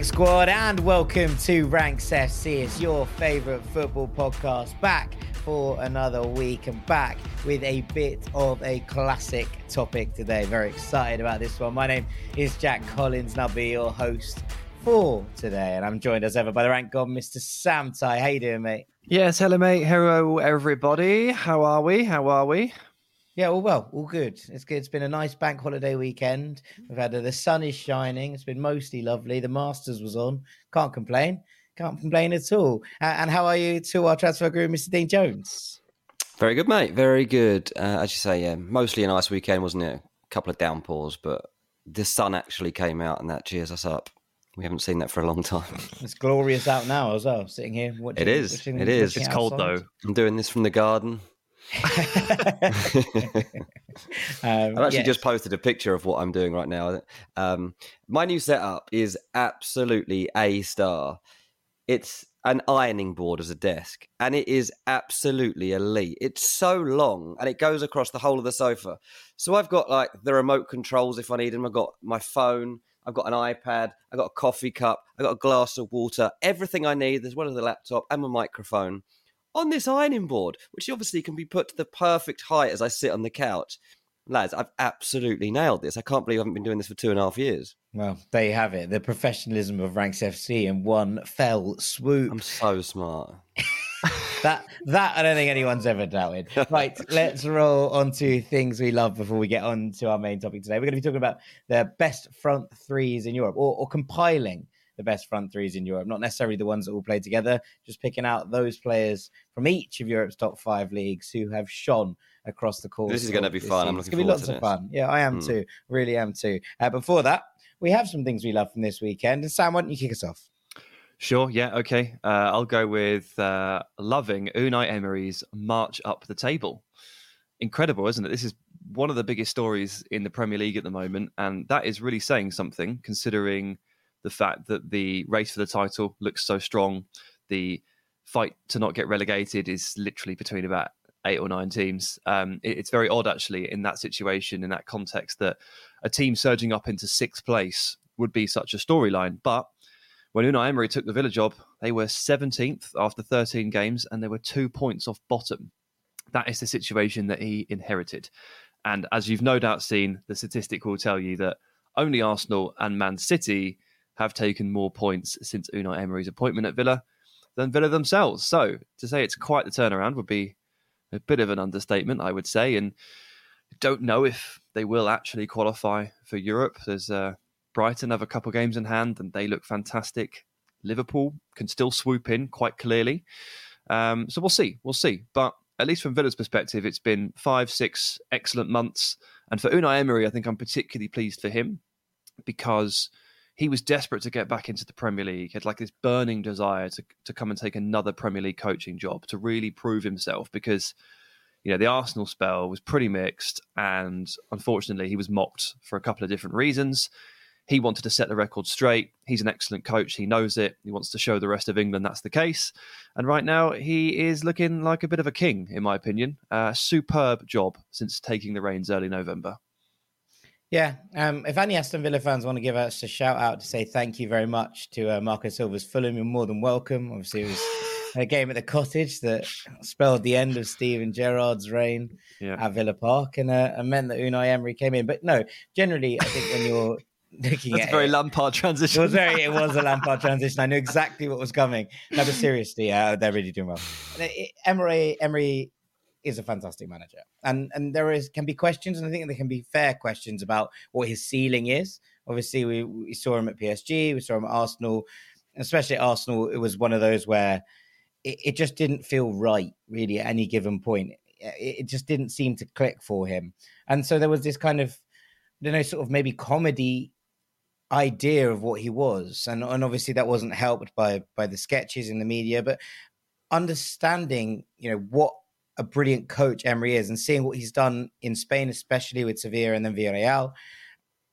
Rank Squad, and welcome to Ranks FC. It's your favorite football podcast back for another week and back with a bit of a classic topic today. Very excited about this one. My name is Jack Collins, and I'll be your host for today. And I'm joined as ever by the rank god, Mr. Sam Tighe. How you doing, mate? Yes, hello, mate. Hello, everybody. How are we? How are we? Yeah, all well, all good. It's good. It's been a nice bank holiday weekend. We've had a, the sun is shining. It's been mostly lovely. The Masters was on. Can't complain. Can't complain at all. Uh, and how are you to our transfer guru, Mr. Dean Jones? Very good, mate. Very good. Uh, as you say, yeah, mostly a nice weekend, wasn't it? A couple of downpours, but the sun actually came out, and that cheers us up. We haven't seen that for a long time. It's glorious out now as well. Sitting here, watching, It is. watching- It is. looking It's cold outside. though. I'm doing this from the garden. Um, I've actually yes. just posted a picture of what I'm doing right now. Um, my new setup is absolutely a star. It's an ironing board as a desk, and it is absolutely elite. It's so long, and it goes across the whole of the sofa. So I've got like the remote controls if I need them. I've got my phone. I've got an iPad. I've got a coffee cup. I've got a glass of water. Everything I need, as well as the laptop and my microphone, on this ironing board, which obviously can be put to the perfect height as I sit on the couch. Lads, I've absolutely nailed this. I can't believe I haven't been doing this for two and a half years. Well, there you have it. The professionalism of Ranks FC in one fell swoop. I'm so smart. that that I don't think anyone's ever doubted. Right, let's roll on to things we love before we get on to our main topic today. We're going to be talking about the best front threes in Europe, or, or compiling the best front threes in Europe. Not necessarily the ones that all play together, just picking out those players from each of Europe's top five leagues who have shone across the course. This is going to be fun. I'm looking forward to it's going to be lots of fun. Yeah, I am Mm. too. Really am too. Uh, before that, we have some things we love from this weekend. And Sam, why don't you kick us off? Sure, yeah, okay. Uh, I'll go with uh, loving Unai Emery's march up the table. Incredible, isn't it? This is one of the biggest stories in the Premier League at the moment, and that is really saying something considering the fact that the race for the title looks so strong. The fight to not get relegated is literally between about eight or nine teams. Um, it- it's very odd, actually, in that situation, in that context, that a team surging up into sixth place would be such a storyline. But when Unai Emery took the Villa job, they were 17th after 13 games and they were two points off bottom. That is the situation that he inherited. And as you've no doubt seen, the statistic will tell you that only Arsenal and Man City have taken more points since Unai Emery's appointment at Villa than Villa themselves. So to say it's quite the turnaround would be a bit of an understatement, I would say. And don't know if they will actually qualify for Europe. There's uh, Brighton have a couple games in hand and they look fantastic. Liverpool can still swoop in quite clearly. Um, so we'll see. We'll see. But at least from Villa's perspective, it's been five, six excellent months. And for Unai Emery, I think I'm particularly pleased for him because he was desperate to get back into the Premier League. He had like this burning desire to, to come and take another Premier League coaching job to really prove himself because you know, the Arsenal spell was pretty mixed, and unfortunately, he was mocked for a couple of different reasons. He wanted to set the record straight. He's an excellent coach. He knows it. He wants to show the rest of England that's the case. And right now, he is looking like a bit of a king, in my opinion. Uh, superb job since taking the reins early November. Yeah, um, if any Aston Villa fans want to give us a shout out to say thank you very much to uh, Marco Silva's Fulham, you're more than welcome. Obviously, it was a game at the cottage that spelled the end of Steven Gerrard's reign Yeah. at Villa Park and, uh, and meant that Unai Emery came in. But no, generally, I think when you're looking That's at a very it, Lampard it transition. was very, it was a Lampard transition. I knew exactly what was coming. No, but seriously, uh, they're really doing well. It- it- Emery, Emery is a fantastic manager, and and there is can be questions, and I think there can be fair questions about what his ceiling is. Obviously, we, we saw him at PSG, we saw him at Arsenal, especially at Arsenal. It was one of those where it, it just didn't feel right, really, at any given point. It, it just didn't seem to click for him, and so there was this kind of, don't know, sort of maybe comedy idea of what he was and, and obviously that wasn't helped by by the sketches in the media but understanding you know what a brilliant coach Emery is and seeing what he's done in Spain especially with Sevilla and then Villarreal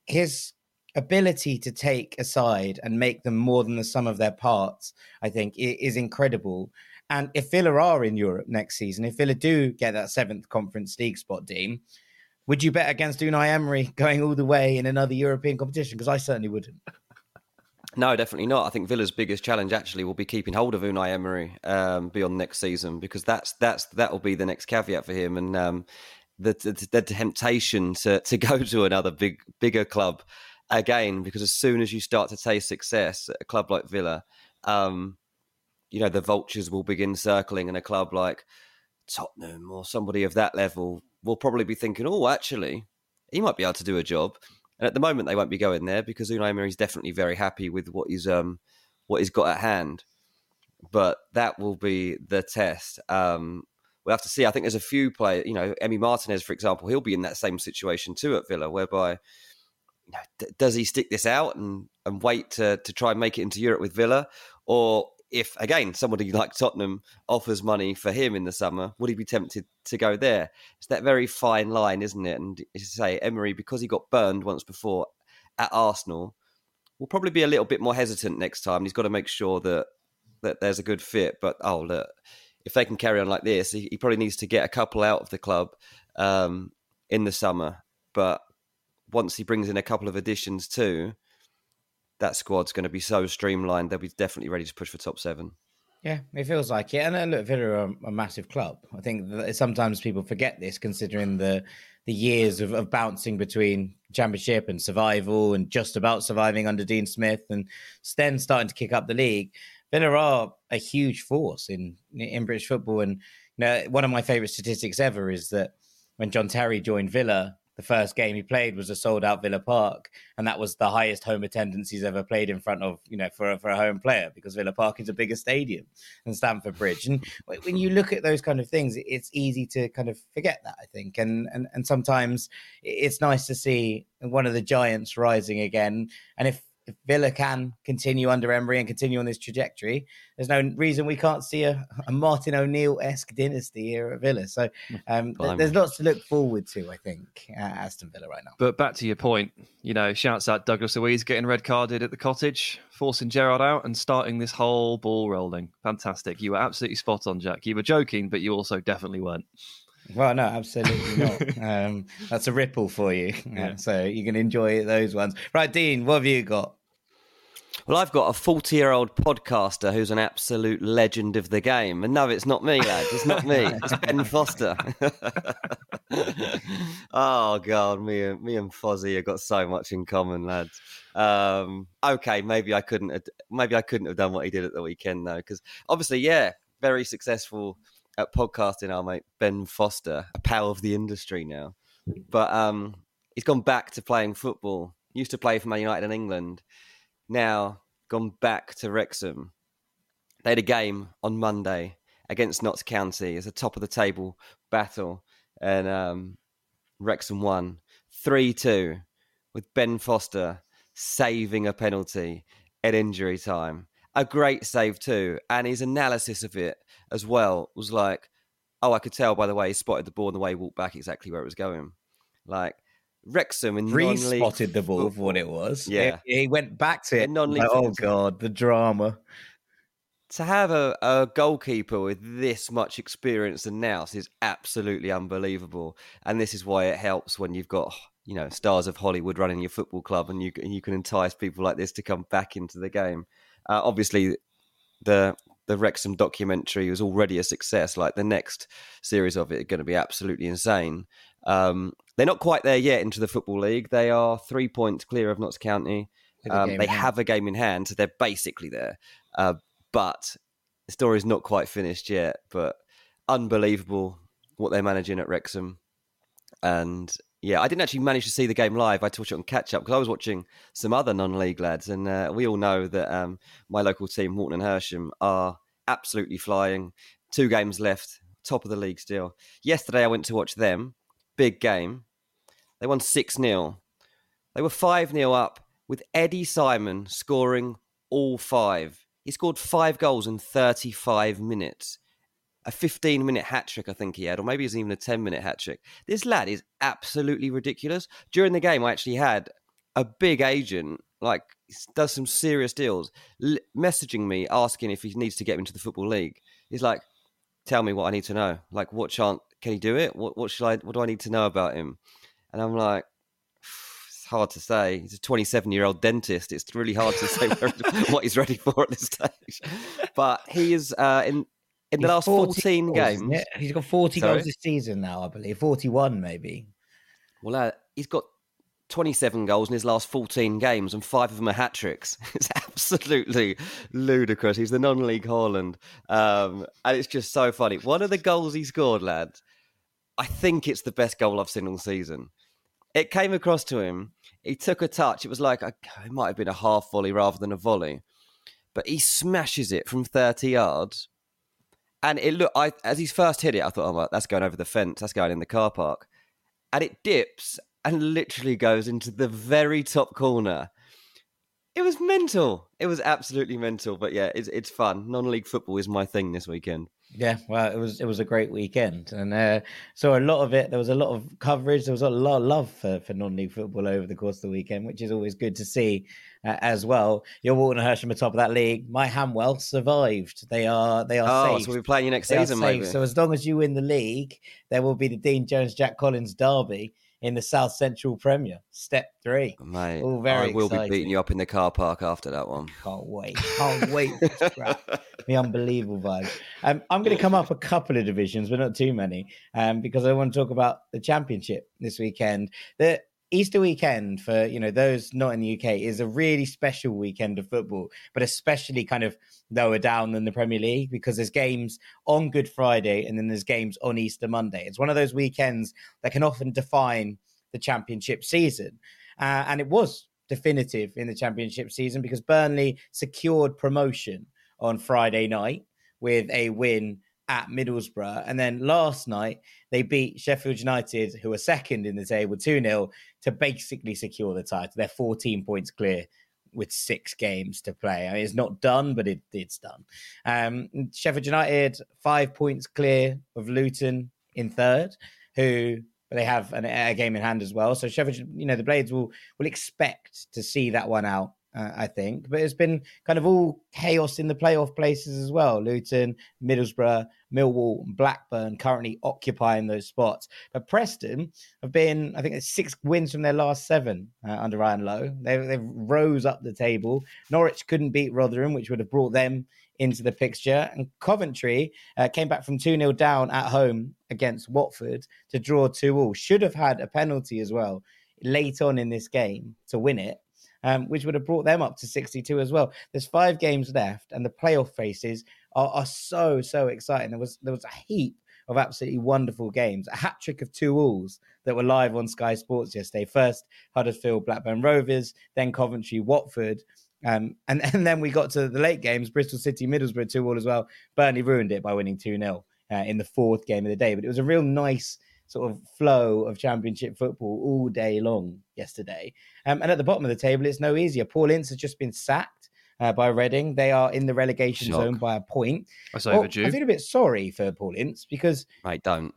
his ability to take a side and make them more than the sum of their parts I think is incredible and if Villa are in Europe next season if Villa do get that seventh conference league spot Dean would you bet against Unai Emery going all the way in another European competition? Because I certainly wouldn't. No, definitely not. I think Villa's biggest challenge actually will be keeping hold of Unai Emery um, beyond next season because that's that's that will be the next caveat for him and um, the, the the temptation to to go to another big bigger club again because as soon as you start to taste success at a club like Villa, um, you know the vultures will begin circling, and a club like Tottenham or somebody of that level will probably be thinking, oh, actually, he might be able to do a job. And at the moment, they won't be going there because Unai Emery is definitely very happy with what he's um what he's got at hand. But that will be the test. Um, we'll have to see. I think there's a few players. You know, Emi Martinez, for example, he'll be in that same situation too at Villa, whereby you know, d- does he stick this out and and wait to to try and make it into Europe with Villa, or if again somebody like Tottenham offers money for him in the summer, would he be tempted to go there? It's that very fine line, isn't it? And as you say, Emery, because he got burned once before at Arsenal, will probably be a little bit more hesitant next time. He's got to make sure that that there's a good fit. But oh look, if they can carry on like this, he, he probably needs to get a couple out of the club um, in the summer. But once he brings in a couple of additions too, that squad's going to be so streamlined. They'll be definitely ready to push for top seven. Yeah, it feels like it. And uh, look, Villa are a, a massive club. I think that sometimes people forget this, considering the the years of, of bouncing between championship and survival, and just about surviving under Dean Smith, and then starting to kick up the league. Villa are a huge force in in British football. And you know, one of my favourite statistics ever is that when John Terry joined Villa, the first game he played was a sold out Villa Park, and that was the highest home attendance he's ever played in front of, you know, for a, for a home player because Villa Park is a bigger stadium than Stamford Bridge. And when you look at those kind of things, it's easy to kind of forget that, I think. And and and sometimes it's nice to see one of the giants rising again. And if if Villa can continue under Emery and continue on this trajectory, there's no reason we can't see a, a Martin O'Neill esque dynasty here at Villa. So um, th- there's lots to look forward to, I think, at Aston Villa right now. But back to your point, you know, shouts out Douglas Luiz getting red carded at the cottage, forcing Gerrard out and starting this whole ball rolling. Fantastic. You were absolutely spot on, Jack. You were joking, but you also definitely weren't. Well, no, absolutely not. um, that's a ripple for you. Yeah. so you can enjoy those ones. Right, Dean, what have you got? Well, I've got a 40 year old podcaster who's an absolute legend of the game. And no, it's not me, lad. It's not me. It's Ben Foster. oh, God. Me and, me and Fozzie have got so much in common, lads. Um, okay, maybe I couldn't have, maybe I couldn't have done what he did at the weekend, though. Because obviously, yeah, very successful at podcasting, our mate Ben Foster, a pal of the industry now. But um, he's gone back to playing football. Used to play for Man United in England now gone back to Wrexham. They had a game on Monday against Notts County as a top of the table battle, and um, Wrexham won 3 2 with Ben Foster saving a penalty at injury time. A great save, too. And his analysis of it as well was like, oh, I could tell by the way he spotted the ball and the way he walked back exactly where it was going. Like, Wrexham in Reece spotted the ball for what it was. Yeah, he, he went back to it. Non-league like, oh god, the drama. To have a, a goalkeeper with this much experience and nous is absolutely unbelievable, and this is why it helps when you've got you know stars of Hollywood running your football club, and you you can entice people like this to come back into the game. Uh, obviously, the the Wrexham documentary was already a success. Like the next series of it are going to be absolutely insane. Um, they're not quite there yet into the Football League. They are three points clear of Notts County. Um, they have a game in hand, so they're basically there. Uh, but the story's not quite finished yet. But unbelievable what they're managing at Wrexham. And yeah, I didn't actually manage to see the game live. I had to watch it on catch up because I was watching some other non league lads. And uh, we all know that um, my local team, Walton and Hersham, are absolutely flying. Two games left, top of the league still. Yesterday, I went to watch them. Big game. They won 6 0. They were 5 0 up with Eddie Simon scoring all five. He scored five goals in 35 minutes. A 15 minute hat trick, I think he had, or maybe it's even a 10 minute hat trick. This lad is absolutely ridiculous. During the game, I actually had a big agent, like, does some serious deals, l- messaging me asking if he needs to get into the Football League. He's like, tell me what I need to know. Like, what chance can he do it? What, what should I, what do I need to know about him? And I'm like, it's hard to say. He's a 27 year old dentist. It's really hard to say what he's ready for at this stage. But he is uh, in in the last 14 goals, games. He's got 40 Sorry? goals this season now, I believe. 41 maybe. Well, uh, he's got 27 goals in his last 14 games, and five of them are hat tricks. It's absolutely ludicrous. He's the non league Haaland. Um, and it's just so funny. One of the goals he scored, lads, I think it's the best goal I've seen all season. It came across to him. He took a touch. It was like a, it might have been a half volley rather than a volley, but he smashes it from 30 yards. And it looked, I, as he's first hit it, I thought, oh, that's going over the fence. That's going in the car park. And it dips and literally goes into the very top corner. It was mental. It was absolutely mental. But yeah, it's, it's fun. Non league football is my thing this weekend. Yeah, well, it was it was a great weekend, and uh, so a lot of it. There was a lot of coverage. There was a lot of love for, for non-league football over the course of the weekend, which is always good to see uh, as well. Your Walton Hersham at the top of that league. My Hanwell survived. They are they are. Oh, safe. so we'll be playing you next they season, maybe. So as long as you win the league, there will be the Dean Jones Jack Collins derby in the South Central Premier, Step Three. Mate, All very I will exciting. be beating you up in the car park after that one. Can't wait! Can't wait! the unbelievable vibe. Um, I'm going to come up a couple of divisions, but not too many, um, because I want to talk about the Championship this weekend. The Easter weekend for you know those not in the UK is a really special weekend of football, but especially kind of lower down than the Premier League because there's games on Good Friday and then there's games on Easter Monday. It's one of those weekends that can often define the championship season. Uh, and it was definitive in the championship season because Burnley secured promotion on Friday night with a win at Middlesbrough. And then last night, they beat Sheffield United, who are second in the table, 2 0, to basically secure the title. They're 14 points clear with six games to play. I mean, it's not done, but it, it's done. Um, Sheffield United, five points clear of Luton in third, who they have an, a game in hand as well. So Sheffield, you know, the Blades will will expect to see that one out uh, I think. But it's been kind of all chaos in the playoff places as well. Luton, Middlesbrough, Millwall, and Blackburn currently occupying those spots. But Preston have been, I think, six wins from their last seven uh, under Ryan Lowe. They, they've rose up the table. Norwich couldn't beat Rotherham, which would have brought them into the picture. And Coventry uh, came back from 2 0 down at home against Watford to draw 2 all. Should have had a penalty as well late on in this game to win it um, which would have brought them up to 62 as well. There's five games left, and the playoff faces are, are so so exciting. There was there was a heap of absolutely wonderful games, a hat trick of two alls that were live on Sky Sports yesterday. First Huddersfield, Blackburn Rovers, then Coventry, Watford. Um, and, and then we got to the late games, Bristol City, Middlesbrough 2 all as well. Burnley ruined it by winning 2 0 uh, in the fourth game of the day. But it was a real nice sort of flow of championship football all day long yesterday. Um, and at the bottom of the table, it's no easier. Paul Ince has just been sacked uh, by Reading. They are in the relegation Shock. zone by a point. That's well, overdue. I feel a bit sorry for Paul Ince because. Right, don't.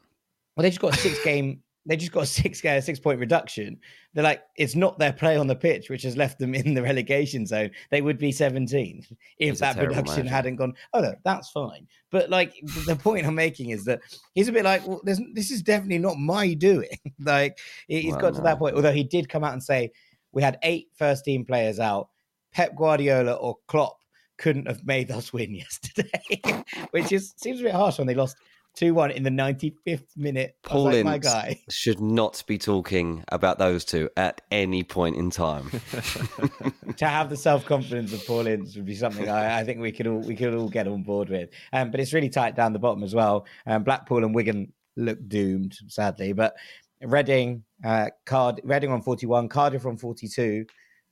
Well, they just got a six game they just got a six uh, six point reduction. They're like, it's not their play on the pitch which has left them in the relegation zone. They would be 17 if that reduction hadn't gone. Oh no, that's fine. But like the point I'm making is that he's a bit like, well, this is definitely not my doing. like he's well, got to that point. Although he did come out and say we had eight first team players out. Pep Guardiola or Klopp couldn't have made us win yesterday, which is seems a bit harsh when they lost 2 1 in the 95th minute. Paul like, my guy. should not be talking about those two at any point in time. to have the self confidence of Paul Ince would be something I, I, think we could all we could all get on board with. Um, but it's really tight down the bottom as well. Um, Blackpool and Wigan look doomed, sadly. But Reading, uh, Card- Reading on 41, Cardiff on 42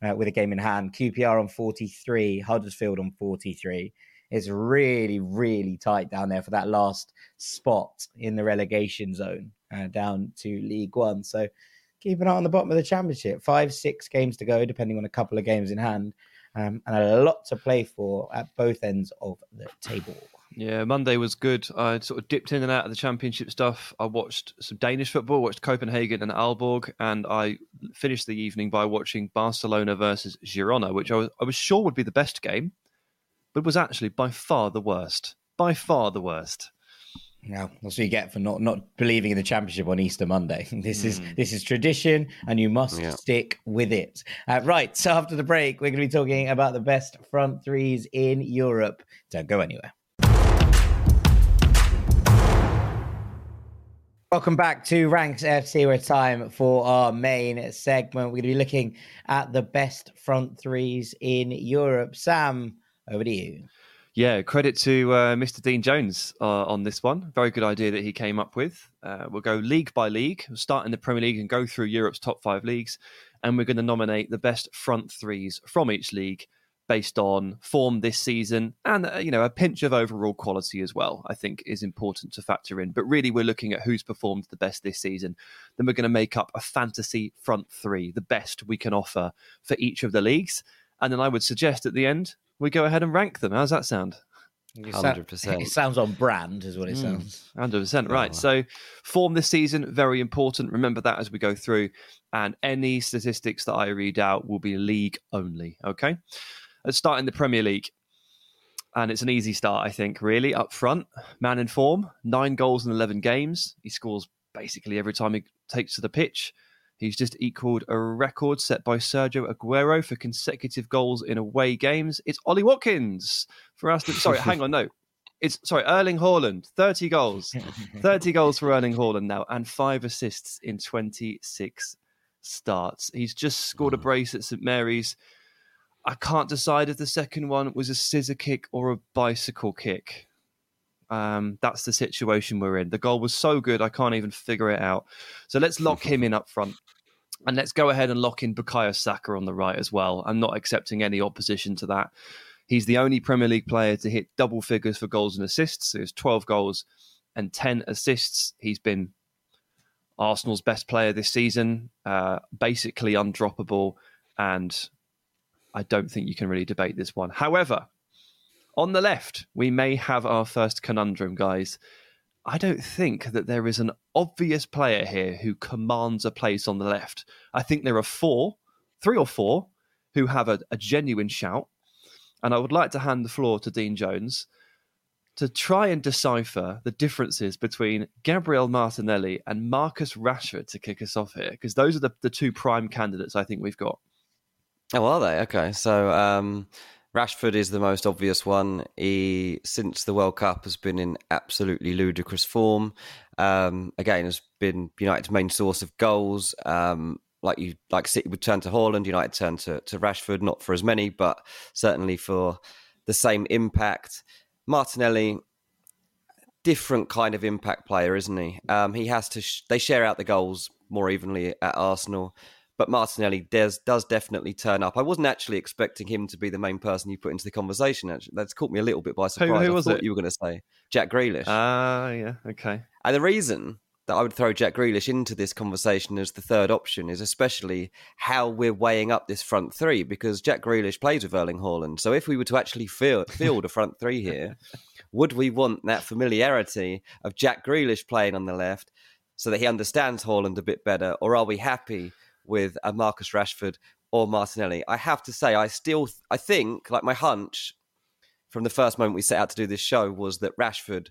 uh, with a game in hand, QPR on 43, Huddersfield on 43. It's really, really tight down there for that last spot in the relegation zone uh, down to League One. So keep an eye on the bottom of the championship. Five, six games to go, depending on a couple of games in hand, um, and a lot to play for at both ends of the table. Yeah, Monday was good. I sort of dipped in and out of the championship stuff. I watched some Danish football, watched Copenhagen and Aalborg, and I finished the evening by watching Barcelona versus Girona, which I was, I was sure would be the best game but was actually by far the worst. By far the worst. Yeah, that's what you get for not not believing in the championship on Easter Monday. This mm. is hmm. this is tradition, and you must yeah. stick with it. Uh, right. So after the break, we're going to be talking about the best front threes in Europe. Don't go anywhere. Welcome back to Ranks FC. We're time for our main segment. We're going to be looking at the best front threes in Europe. Sam, over to you. Yeah, credit to uh, Mr. Dean Jones uh, on this one. Very good idea that he came up with. Uh, we'll go league by league, we'll start in the Premier League and go through Europe's top five leagues. And we're going to nominate the best front threes from each league based on form this season and uh, you know a pinch of overall quality as well i think is important to factor in but really we're looking at who's performed the best this season then we're going to make up a fantasy front three the best we can offer for each of the leagues and then i would suggest at the end we go ahead and rank them. How's that sound? Hundred percent. It sounds on brand, is what it mm. sounds. Hundred percent, right? So, form this season very important. Remember that as we go through, and any statistics that I read out will be league only. Okay, let's start in the Premier League, and it's an easy start, I think. Really, up front, man in form, nine goals in eleven games. He scores basically every time he takes to the pitch. He's just equaled a record set by Sergio Aguero for consecutive goals in away games. It's Ollie Watkins for us. sorry, hang on, no. It's sorry, Erling Haaland, 30 goals. 30 goals for Erling Haaland now, and five assists in 26 starts. He's just scored a hmm. brace at St Mary's. I can't decide if the second one was a scissor kick or a bicycle kick. Um, that's the situation we're in. The goal was so good, I can't even figure it out. So let's lock him in up front. And let's go ahead and lock in Bukayo Saka on the right as well. I'm not accepting any opposition to that. He's the only Premier League player to hit double figures for goals and assists. So it's 12 goals and 10 assists. He's been Arsenal's best player this season, uh, basically undroppable. And I don't think you can really debate this one. However, on the left, we may have our first conundrum, guys. I don't think that there is an obvious player here who commands a place on the left. I think there are four, three or four, who have a, a genuine shout. And I would like to hand the floor to Dean Jones to try and decipher the differences between Gabriel Martinelli and Marcus Rashford to kick us off here, because those are the, the two prime candidates I think we've got. Oh, are they? Okay. So um, Rashford is the most obvious one. He, since the World Cup, has been in absolutely ludicrous form. Um, again, has been United's main source of goals. Um, like you, like City would turn to Haaland, United turn to, to Rashford, not for as many, but certainly for the same impact. Martinelli, different kind of impact player, isn't he? Um, he has to. Sh- they share out the goals more evenly at Arsenal but Martinelli does does definitely turn up. I wasn't actually expecting him to be the main person you put into the conversation. Actually, that's caught me a little bit by surprise. Who, who was it? you were going to say Jack Grealish. Ah, uh, yeah, okay. And the reason that I would throw Jack Grealish into this conversation as the third option is especially how we're weighing up this front three because Jack Grealish plays with Erling Haaland. So if we were to actually field, field a front three here, would we want that familiarity of Jack Grealish playing on the left so that he understands Haaland a bit better, or are we happy? With a Marcus Rashford or Martinelli. I have to say, I still, I think, like my hunch from the first moment we set out to do this show was that Rashford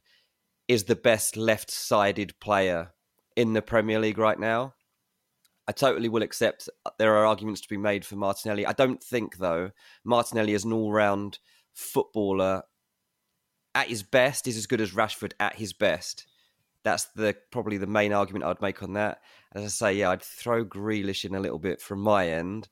is the best left-sided player in the Premier League right now. I totally will accept uh, there are arguments to be made for Martinelli. I don't think, though, Martinelli is an all-round footballer at his best is as good as Rashford at his best. That's the probably the main argument I'd make on that. As I say, yeah, I'd throw Grealish in a little bit from my end,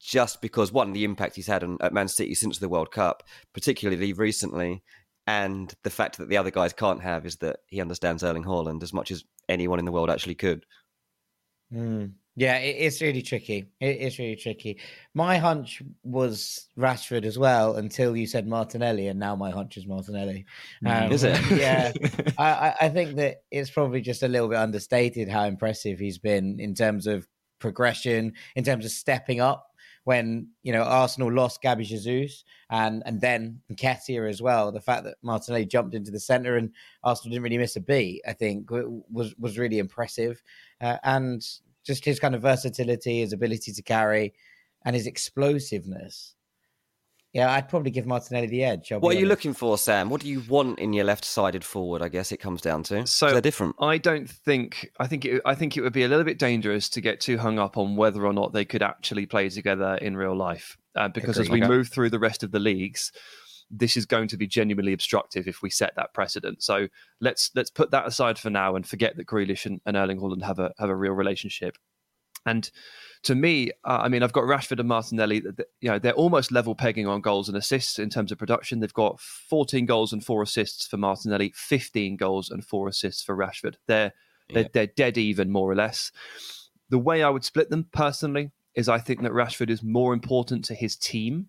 just because one, the impact he's had on, at Man City since the World Cup, particularly recently, and the fact that the other guys can't have is that he understands Erling Haaland as much as anyone in the world actually could. Mm. Yeah, it, it's really tricky. It, it's really tricky. My hunch was Rashford as well until you said Martinelli, and now my hunch is Martinelli. Mm, um, is it? yeah, I, I think that it's probably just a little bit understated how impressive he's been in terms of progression, in terms of stepping up. When you know Arsenal lost Gabby Jesus and and then Nketiah as well, the fact that Martinelli jumped into the centre and Arsenal didn't really miss a beat, I think was was really impressive. Uh, and just his kind of versatility, his ability to carry, and his explosiveness. Yeah, I'd probably give Martinelli the edge. I'll what are you looking for, Sam? What do you want in your left-sided forward? I guess it comes down to. So they're different. I don't think. I think. It, I think it would be a little bit dangerous to get too hung up on whether or not they could actually play together in real life, uh, because Agreed. as we okay. move through the rest of the leagues, this is going to be genuinely obstructive if we set that precedent. So let's let's put that aside for now and forget that Grealish and, and Erling Haaland have a have a real relationship. And to me, uh, I mean, I've got Rashford and Martinelli. You know, they're almost level pegging on goals and assists in terms of production. They've got 14 goals and four assists for Martinelli, 15 goals and four assists for Rashford. They're they're, they're dead even, more or less. The way I would split them personally is I think that Rashford is more important to his team.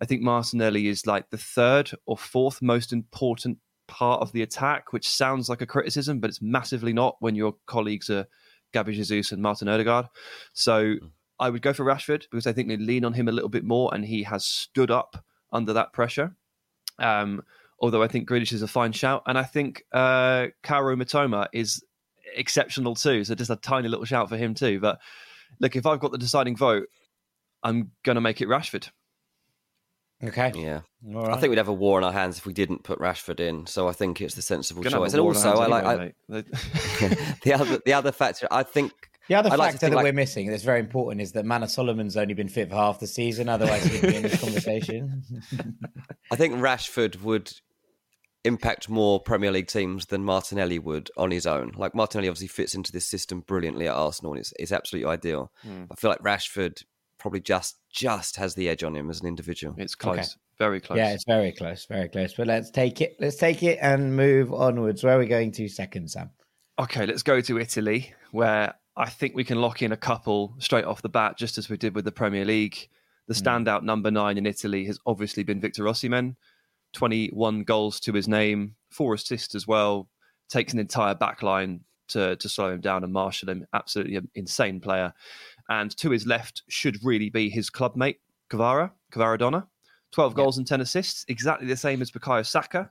I think Martinelli is like the third or fourth most important part of the attack, which sounds like a criticism, but it's massively not when your colleagues are Gabby Jesus and Martin Odegaard. So hmm. I would go for Rashford because I think they lean on him a little bit more, and he has stood up under that pressure. Um, although I think Grealish is a fine shout, and I think uh, Mitoma is exceptional too. So just a tiny little shout for him too. But look, if I've got the deciding vote, I'm going to make it Rashford. Okay. Yeah. Right. I think we'd have a war on our hands if we didn't put Rashford in. So I think it's the sensible choice. And also, I like I, the other the other factor. I think the other I'd factor like that like, we're missing that's very important is that Manor Solomon's only been fit for half the season. Otherwise, he'd be in this conversation. I think Rashford would impact more Premier League teams than Martinelli would on his own. Like Martinelli obviously fits into this system brilliantly at Arsenal and it's, it's absolutely ideal. Mm. I feel like Rashford probably just just has the edge on him as an individual. It's close, okay. very close. Yeah, it's very close, very close. But let's take it. Let's take it and move onwards. Where are we going to second, Sam? Okay, let's go to Italy, where I think we can lock in a couple straight off the bat, just as we did with the Premier League. The hmm. standout number nine in Italy has obviously been Victor Osimhen. 21 goals to his name, four assists as well. Takes an entire back line to, to slow him down and marshal him. Absolutely an insane player. And to his left should really be his club mate, Kvara, Kvaradonna. 12 goals and 10 assists, exactly the same as Bukayo Saka,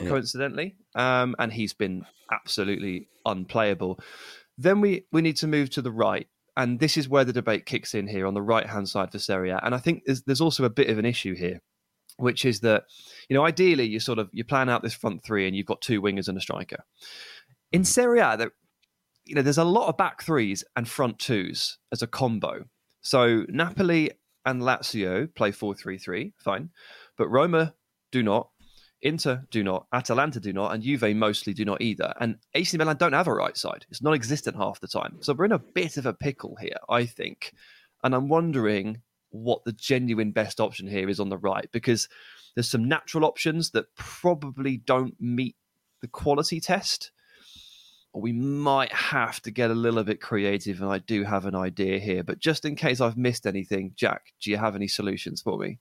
Yeah. coincidentally. Um, and he's been absolutely unplayable. Then we, we need to move to the right. And this is where the debate kicks in here on the right hand side for Serie A. And I think there's, there's also a bit of an issue here, which is that, you know, ideally you sort of you plan out this front three and you've got two wingers and a striker. In Serie A, you know, there's a lot of back threes and front twos as a combo. So Napoli and Lazio play 4 3 3, fine. But Roma do not, Inter do not, Atalanta do not, and Juve mostly do not either. And AC Milan don't have a right side. It's non existent half the time. So we're in a bit of a pickle here, I think. And I'm wondering what the genuine best option here is on the right because there's some natural options that probably don't meet the quality test we might have to get a little bit creative. And I do have an idea here, but just in case I've missed anything, Jack, do you have any solutions for me?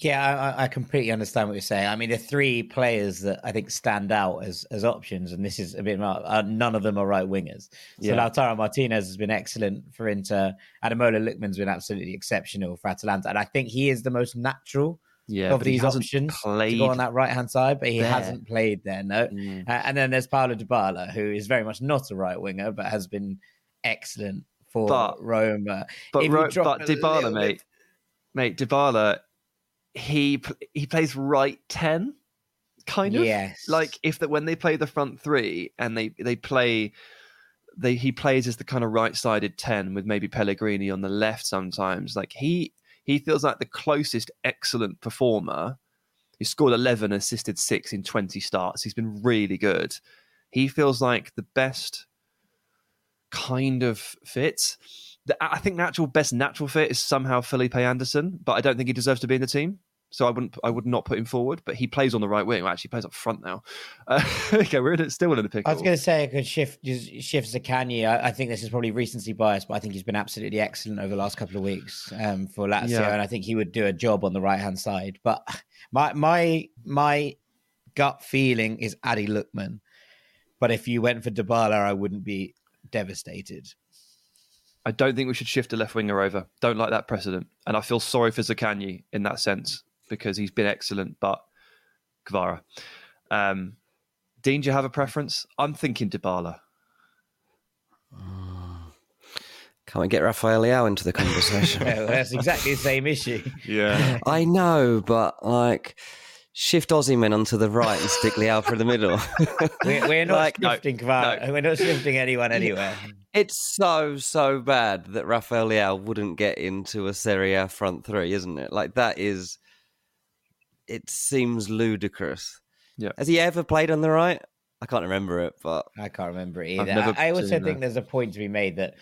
Yeah, I, I completely understand what you're saying. I mean, the three players that I think stand out as as options, and this is a bit uh, none of them are right wingers. So Yeah. Lautaro Martinez has been excellent for Inter. Ademola Lookman's been absolutely exceptional for Atalanta, and I think he is the most natural Yeah, of these options to go on that right hand side, but he there. hasn't played there. No, Mm. Uh, and then there's Paulo Dybala, who is very much not a right winger, but has been excellent for But- Roma. But, Ro- but Dybala, mate, mate, Dybala, he he plays right ten, kind of. Yes. Like if that when they play the front three and they they play. They, he plays as the kind of right-sided ten with maybe Pellegrini on the left sometimes. Like he he feels like the closest excellent performer. He scored eleven, assisted six in twenty starts. He's been really good. He feels like the best kind of fit. I think the actual best natural fit is somehow Felipe Anderson, but I don't think he deserves to be in the team. So I wouldn't, I would not put him forward. But he plays on the right wing. Well, actually, he plays up front now. Uh, okay, we're in it, still in the pickle. I was going to say I could shift shift Zaccagni. I, I think this is probably recency bias, but I think he's been absolutely excellent over the last couple of weeks um, for Lazio, Yeah. and I think he would do a job on the right hand side. But my my my gut feeling is Adi Lookman. But if you went for Dybala, I wouldn't be devastated. I don't think we should shift a left winger over. Don't like that precedent, and I feel sorry for Zaccagni in that sense because he's been excellent, but Kvara. Um, Dean, do you have a preference? I'm thinking Dybala. Can't we get Rafael Leao into the conversation? Yeah, that's exactly the same issue. Yeah. I know, but like shift Osimhen onto the right and stick Leao for the middle. We're, we're not Like, no, shifting Kvara. We're not shifting anyone anywhere. It's so so bad that Rafael Leao wouldn't get into a Serie A front three, isn't it? Like that is, it seems ludicrous. Yeah. Has he ever played on the right? I can't remember it, but I can't remember it either. I, I also think that. there's a point to be made that,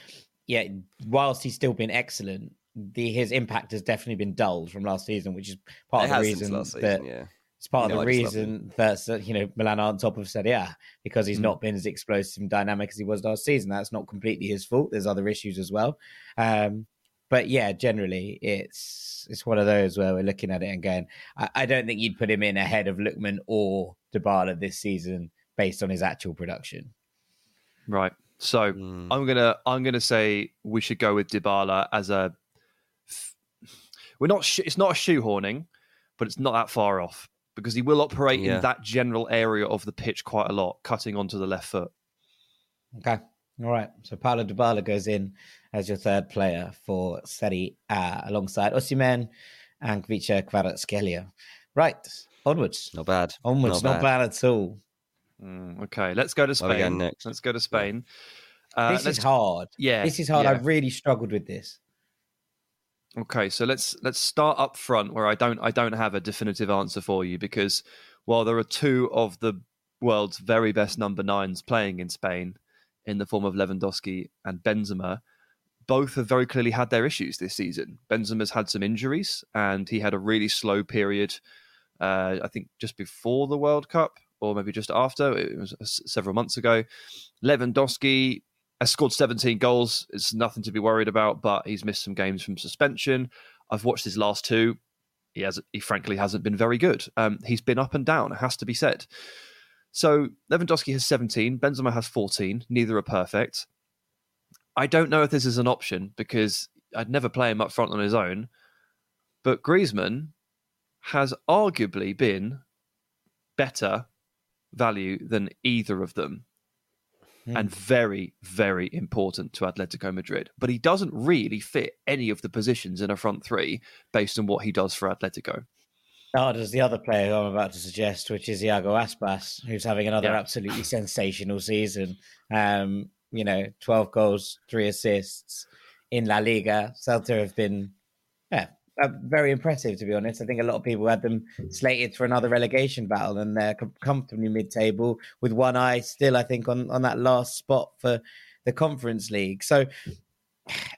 yeah, whilst he's still been excellent, the his impact has definitely been dulled from last season, which is part it of the has reason last that season. Yeah, it's part You of know, the I just love reason that uh, you know Milan are on top of Serie A because he's Mm. not been as explosive and dynamic as he was last season. That's not completely his fault. There's other issues as well. Um, but yeah, generally it's it's one of those where we're looking at it and going, I, I don't think you'd put him in ahead of Lookman or Dybala this season based on his actual production. Right. So Mm. I'm gonna I'm gonna say we should go with Dybala as a. We're not. sh- It's not a shoehorning, but it's not that far off because he will operate Yeah. in that general area of the pitch quite a lot, cutting onto the left foot. Okay. All right. So Paulo Dybala goes in as your third player for Serie A alongside Osimhen and Kvicha Kvaratskhelia. Right. Onwards. not bad. Onwards. Not, bad. at all. Mm, okay, let's go to Spain. going next? Let's go to Spain. Uh, this let's- is hard. Yeah, This is hard. yeah. I've really struggled with this. Okay, so let's let's start up front where I don't I don't have a definitive answer for you because while there are two of the world's very best number nines playing in Spain in the form of Lewandowski and Benzema, both have very clearly had their issues this season. Benzema's had some injuries and he had a really slow period. Uh, I think just before the World Cup or maybe just after. It was several months ago. Lewandowski has scored 17 goals. It's nothing to be worried about, but he's missed some games from suspension. I've watched his last two. He has, he frankly hasn't been very good. Um, he's been up and down. It has to be said. So Lewandowski has 17. Benzema has 14. Neither are perfect. I don't know if this is an option because I'd never play him up front on his own. But Griezmann has arguably been better value than either of them mm. and very, very important to Atletico Madrid. But he doesn't really fit any of the positions in a front three based on what he does for Atletico. Oh, does the other player I'm about to suggest, which is Iago Aspas, who's having another yeah. absolutely sensational season. Um, you know, 12 goals, three assists in La Liga. Celta have been yeah, uh, very impressive, to be honest. I think a lot of people had them slated for another relegation battle, and they're comfortably mid-table with one eye still, I think, on on that last spot for the Conference League. So.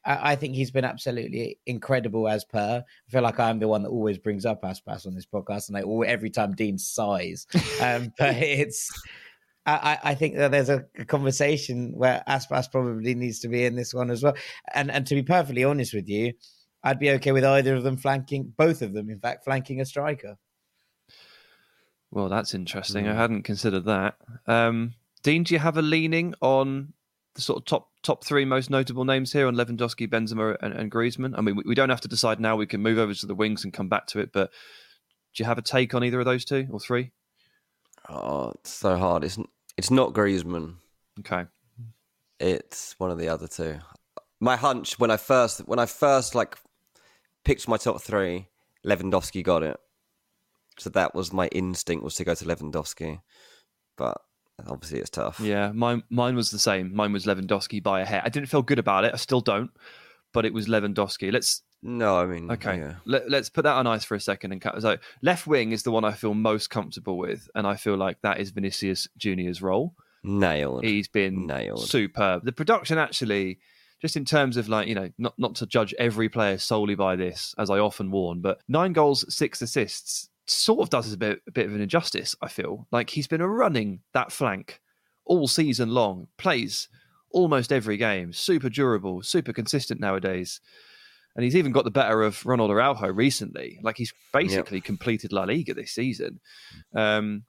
I, I think he's been absolutely incredible as per. I feel like I'm the one that always brings up Aspas on this podcast, and I all every time Dean sighs. Um, but it's I, I, think that there's a, a, conversation where Aspas probably needs to be in this one as well. And and to be perfectly honest with you, I'd be okay with either of them flanking, both of them, in fact, flanking a striker. Well, that's interesting. Mm. I hadn't considered that. Um, Dean, do you have a leaning on the sort of top top three most notable names here on Lewandowski, Benzema, and, and Griezmann? I mean, we, we, don't have to decide now. We can move over to the wings and come back to it. But do you have a take on either of those two or three? Oh, it's so hard. It's it's not Griezmann. Okay. It's one of the other two. My hunch when I first when I first like picked my top three, Lewandowski got it. So that was my instinct was to go to Lewandowski, but obviously it's tough. Yeah, mine mine was the same. Mine was Lewandowski by a hair. I didn't feel good about it. I still don't, but it was Lewandowski. Let's. No, I mean, okay. Yeah. Let, us put that on ice for a second and cut. So left wing is the one I feel most comfortable with, and I feel like that is Vinicius Junior's role. Nailed. He's been nailed. Superb. The production actually just in terms of like you know not not to judge every player solely by this as i often warn but nine goals six assists sort of does us a bit a bit of an injustice i feel like he's been running that flank all season long plays almost every game super durable super consistent nowadays and he's even got the better of Ronald Araujo recently. Like he's basically yep. completed La Liga this season. Um,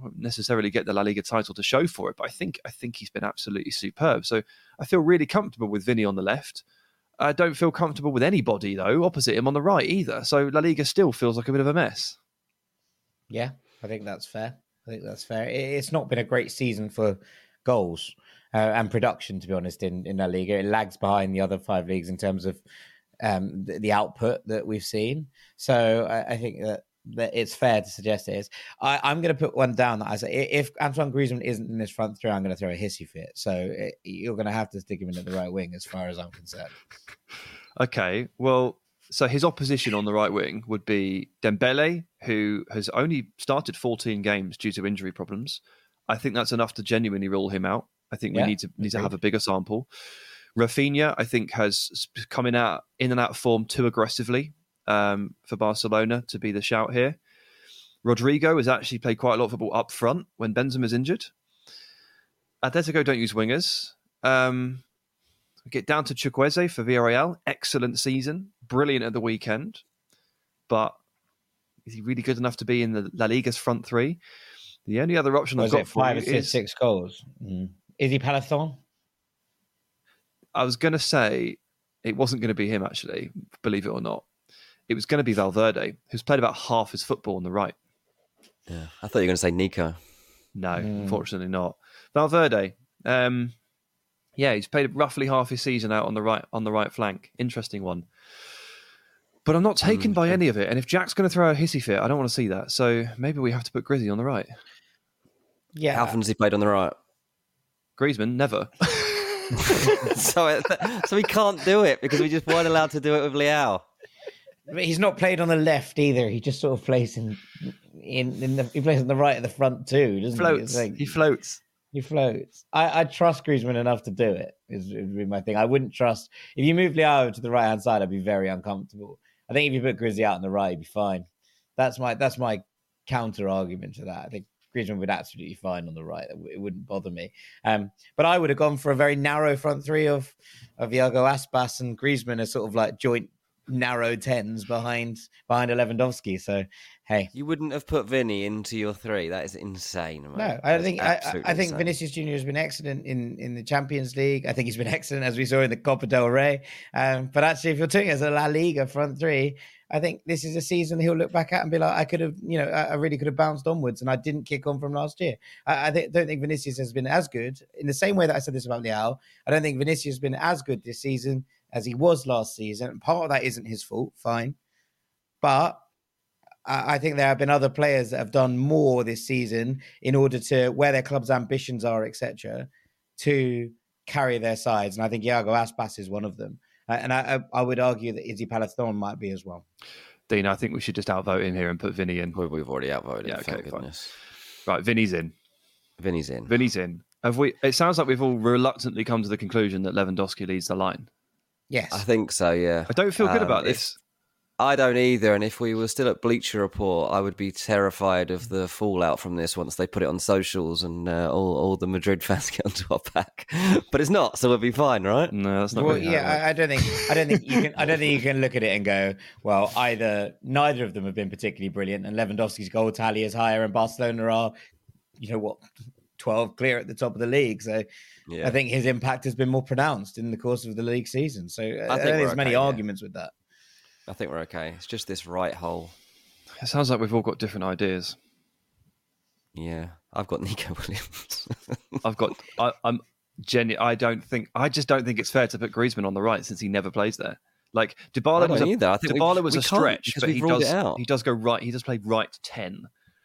won't necessarily get the La Liga title to show for it, but I think I think he's been absolutely superb. So I feel really comfortable with Vinny on the left. I don't feel comfortable with anybody though opposite him on the right either. So La Liga still feels like a bit of a mess. Yeah, I think that's fair. I think that's fair. It's not been a great season for goals uh, and production, to be honest. In in La Liga, it lags behind the other five leagues in terms of um, the, the, output that we've seen. So I, I think that that it's fair to suggest it is. I, I'm going to put one down that I say if Antoine Griezmann isn't in this front three, I'm going to throw a hissy fit. So it, you're going to have to stick him in at the right wing, as far as I'm concerned. Okay, well, so his opposition on the right wing would be Dembele, who has only started 14 games due to injury problems. I think that's enough to genuinely rule him out. I think we yeah, need to need to have a bigger sample. Rafinha, I think, has coming out in and out of form too aggressively um, for Barcelona to be the shout here. Rodrigo has actually played quite a lot of football up front when Benzema's injured. Atletico don't use wingers. Um, get down to Chukwueze for Villarreal. Excellent season, brilliant at the weekend, but is he really good enough to be in the La Liga's front three? The only other option I've got for five you is six goals. Mm. Isi Palazón? I was going to say it wasn't going to be him actually, believe it or not it was going to be Valverde, who's played about half his football on the right. Yeah, I thought you were going to say Nico. No, mm. unfortunately not. Valverde, um, yeah, he's played roughly half his season out on the right on the right flank. Interesting one. But I'm not taken mm. by any of it. And if Jack's going to throw a hissy fit, I don't want to see that. So maybe we have to put Grizzy on the right. Yeah. How often has he played on the right? Griezmann, never. so, so we can't do it because we just weren't allowed to do it with Leao he's not played on the left either. He just sort of plays in in, in the he plays on the right at the front too, doesn't floats. he? Like, he floats. He floats. I, I trust Griezmann enough to do it. Is it would be my thing. I wouldn't trust if you move Leao to the right hand side. I'd be very uncomfortable. I think if you put Grizzy out on the right, he'd be fine. That's my that's my counter argument to that. I think Griezmann would absolutely fine on the right. It wouldn't bother me. Um, but I would have gone for a very narrow front three of of Iago Aspas and Griezmann as sort of like joint narrow tens behind behind Lewandowski. So hey, you wouldn't have put Vinny into your three. That is insane. No, I think I, I, think insane. Vinicius Junior has been excellent in in the Champions League. I think he's been excellent as we saw in the Copa del Rey. Um, but actually, if you're taking as a La Liga front three, I think this is a season he'll look back at and be like, I could have, you know, I really could have bounced onwards, and I didn't kick on from last year. I, I th- don't think Vinicius has been as good in the same way that I said this about Leao. I don't think Vinicius has been as good this season as he was last season. And part of that isn't his fault, fine, but I think there have been other players that have done more this season in order to where their club's ambitions are, etc., to carry their sides. And I think Iago Aspas is one of them. Uh, and I, I would argue that Isi Palazón might be as well. Dean, I think we should just outvote him here and put Vinny in. We've already outvoted yeah, him. Okay, goodness. Right, Vinny's in. Vinny's in. Vinny's in. Have we? It sounds like we've all reluctantly come to the conclusion that Lewandowski leads the line. Yes, I think so. Yeah, I don't feel good um, about this. I don't either. And if we were still at Bleacher Report, I would be terrified of the fallout from this once they put it on socials and uh, all, all the Madrid fans get onto our back. but it's not, so we'll be fine, right? No, that's not. Well, yeah, I, I, don't think. I don't think you can. I don't think you can look at it and go, well, either neither of them have been particularly brilliant, and Lewandowski's goal tally is higher, and Barcelona are, you know what, twelve clear at the top of the league. So. Yeah. I think his impact has been more pronounced in the course of the league season. So I, I think there's okay, many yeah. arguments with that. I think we're okay. It's just this right hole. It sounds like we've all got different ideas. Yeah, I've got Nico Williams. I've got. I, am Jenny. I don't think. I just don't think it's fair to put Griezmann on the right since he never plays there. Like Dybala was a, either. I think Dybala was a stretch, but he does. He does go right. He does play right ten.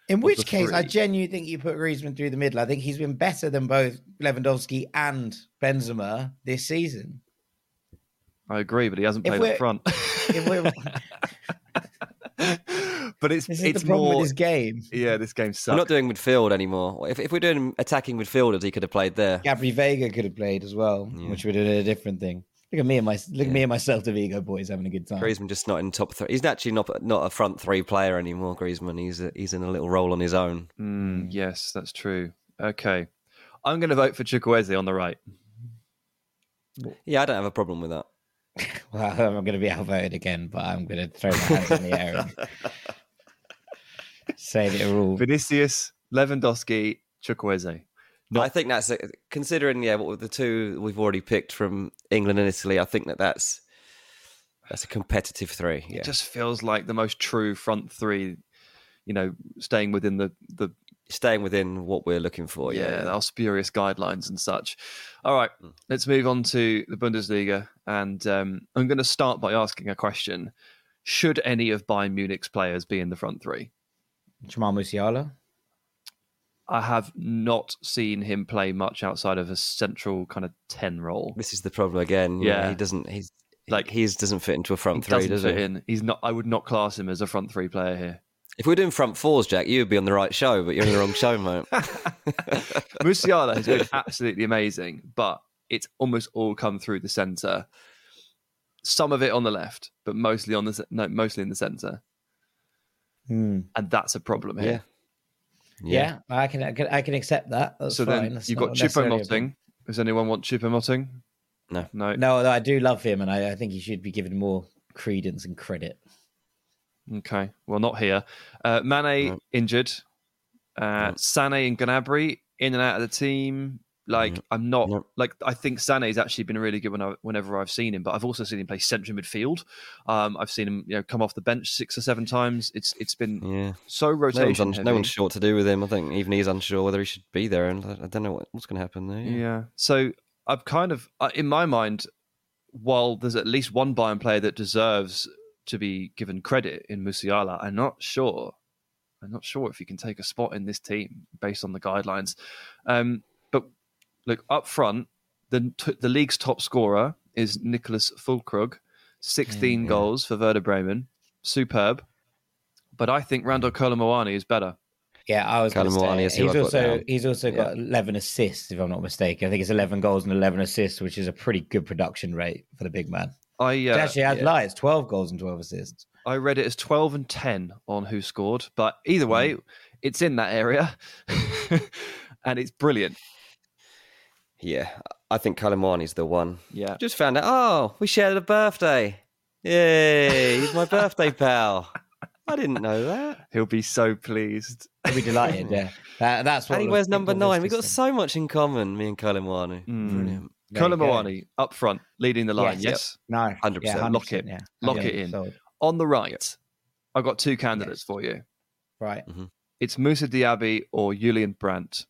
In which case, three. I genuinely think you put Griezmann through the middle. I think he's been better than both Lewandowski and Benzema this season. I agree, but he hasn't played up front. but it's this it's the problem more with his game. Yeah, this game sucks. We're not doing midfield anymore. If if we're doing attacking midfielders, he could have played there. Gabri Veiga could have played as well, yeah. which would have been a different thing. Look at me and my look yeah. at me and my Celta Vigo boys having a good time. Griezmann just not in top three. He's actually not not a front three player anymore. Griezmann, he's a, he's in a little role on his own. Mm, yes, that's true. Okay, I'm going to vote for Chukwueze on the right. Yeah, I don't have a problem with that. well, I'm going to be outvoted again, but I'm going to throw my hands in the air and say the rule. Vinicius, Lewandowski, Chukwueze. I think that's a, considering yeah what the two we've already picked from England and Italy. I think that that's that's a competitive three. Yeah. It just feels like the most true front three. You know, staying within the the staying within what we're looking for. Yeah, yeah. our spurious guidelines and such. All right, hmm. let's move on to the Bundesliga, and um, I'm going to start by asking a question: Should any of Bayern Munich's players be in the front three? Jamal Musiala. I have not seen him play much outside of a central kind of ten role. This is the problem again. Yeah, yeah he doesn't. He's like he doesn't fit into a front three, does he? In. He's not. I would not class him as a front three player here. If we are doing front fours, Jack, you would be on the right show, but you're in the wrong show, mate. Musiala has been absolutely amazing, but it's almost all come through the centre. Some of it on the left, but mostly on the no, mostly in the centre. Hmm. And that's a problem here. Yeah. yeah. I can I can I can accept that. That's so fine. then That's you've got Choupo-Moting. Does anyone want Choupo-Moting? No, no, no. I do love him, and I, I think he should be given more credence and credit. Okay, well, not here. Uh, Mane no. injured. Uh, no. Sané and Gnabry in and out of the team. Like no. I'm not like I think Sané's actually been really good when I, whenever I've seen him, but I've also seen him play central midfield. Um, I've seen him you know come off the bench six or seven times. It's it's been yeah. so rotation. No one's, un- no one's sure what to do with him. I think even he's unsure whether he should be there, and I, don't know what, what's going to happen there. Yeah. yeah. So I've kind of uh, in my mind, while there's at least one Bayern player that deserves to be given credit in Musiala. I'm not sure. I'm not sure if he can take a spot in this team based on the guidelines. Um, but look up front, the the league's top scorer is Niclas Füllkrug, 16 yeah. goals for Werder Bremen, superb. But I think Randal Kolo Muani is better. Yeah, I was going to say he's also he's also got yeah. 11 assists, if I'm not mistaken. I think it's 11 goals and 11 assists, which is a pretty good production rate for the big man. I uh, actually had yeah. lies, twelve goals and twelve assists. I read it as 12 and 10 on who scored, but either way, it's in that area, and it's brilliant. Yeah, I think Kolo Muani's the one. Yeah, Just found out. Oh, we shared a birthday. Yay! He's my birthday pal. I didn't know that. he'll be so pleased. He'll be delighted. Yeah, that, that's what. And he will wears number nine. We've got so much in common, me and Kolo Muani. Mm. Brilliant. There you up front, leading the line. Yes, Yes. No, 100%. Yeah, Lock it. Yeah. Lock Okay, it in. sold. On the right, I've got two candidates Yes. for you. Right. It's Moussa Diaby or Julian Brandt.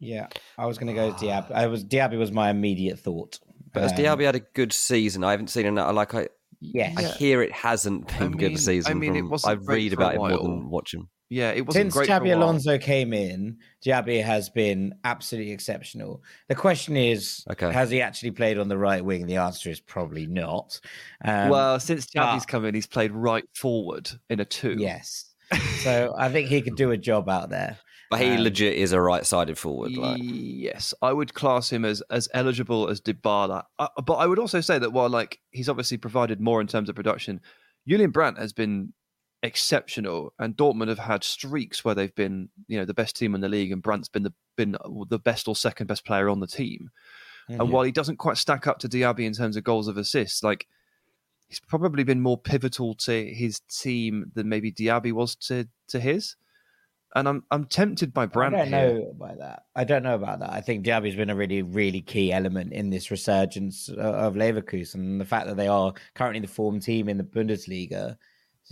Yeah, I was going to go Diaby. I was Diaby was my immediate thought. But has Um, Diaby had a good season? I haven't seen enough. Like I, Yes. I hear it hasn't been I good mean- I season. mean, it wasn't I read about it more than watch him. Yeah, it wasn't Since great for a while. Alonso came in, Diaby has been absolutely exceptional. The question is, Okay. has he actually played on the right wing? The answer is probably not. Um, well, since Xabi's but- come in, he's played right forward in a two. yes. So I think he could do a job out there. But he Um, legit is a right-sided forward. Like Yes, I would class him as as eligible as Dybala. Uh, but I would also say that while like he's obviously provided more in terms of production, Julian Brandt has been exceptional, and Dortmund have had streaks where they've been you know the best team in the league, and Brandt's been the been the best or second best player on the team. Mhm. And while he doesn't quite stack up to Diaby in terms of goals of assists, like he's probably been more pivotal to his team than maybe Diaby was to to his. And I'm I'm tempted by Brandt I don't here. know about that. I don't know about that. I think Diaby's been a really, really key element in this resurgence uh, of Leverkusen. And the fact that they are currently the form team in the Bundesliga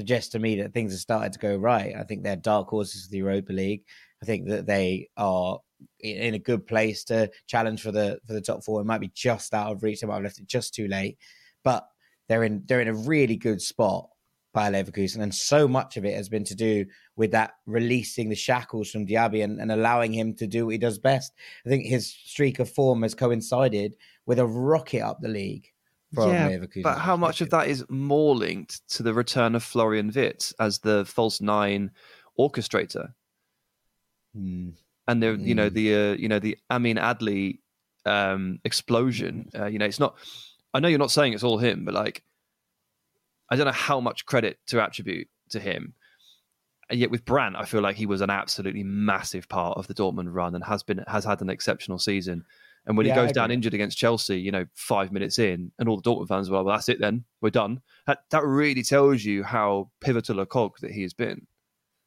suggests to me that things have started to go right. I think they're dark horses for the Europa League. I think that they are in a good place to challenge for the for the top four. It might be just out of reach. They might have left it just too late, but they're in they're in a really good spot by Leverkusen, and so much of it has been to do with that releasing the shackles from Diaby and, and allowing him to do what he does best. I think his streak of form has coincided with a rocket up the league yeah, but how much of that is more linked to the return of Florian Wirtz as the false nine orchestrator, Hmm. and the you know Mm. the uh, you know the Amine Adli um, explosion? Uh, you know, it's not. I know you're not saying it's all him, but like, I don't know how much credit to attribute to him. And yet with Brandt, I feel like he was an absolutely massive part of the Dortmund run and has been has had an exceptional season. And when Yeah, he goes down injured against Chelsea, you know, five minutes in, and all the Dortmund fans were, like, well, that's it then, we're done. That that really tells you how pivotal a cog that he has been.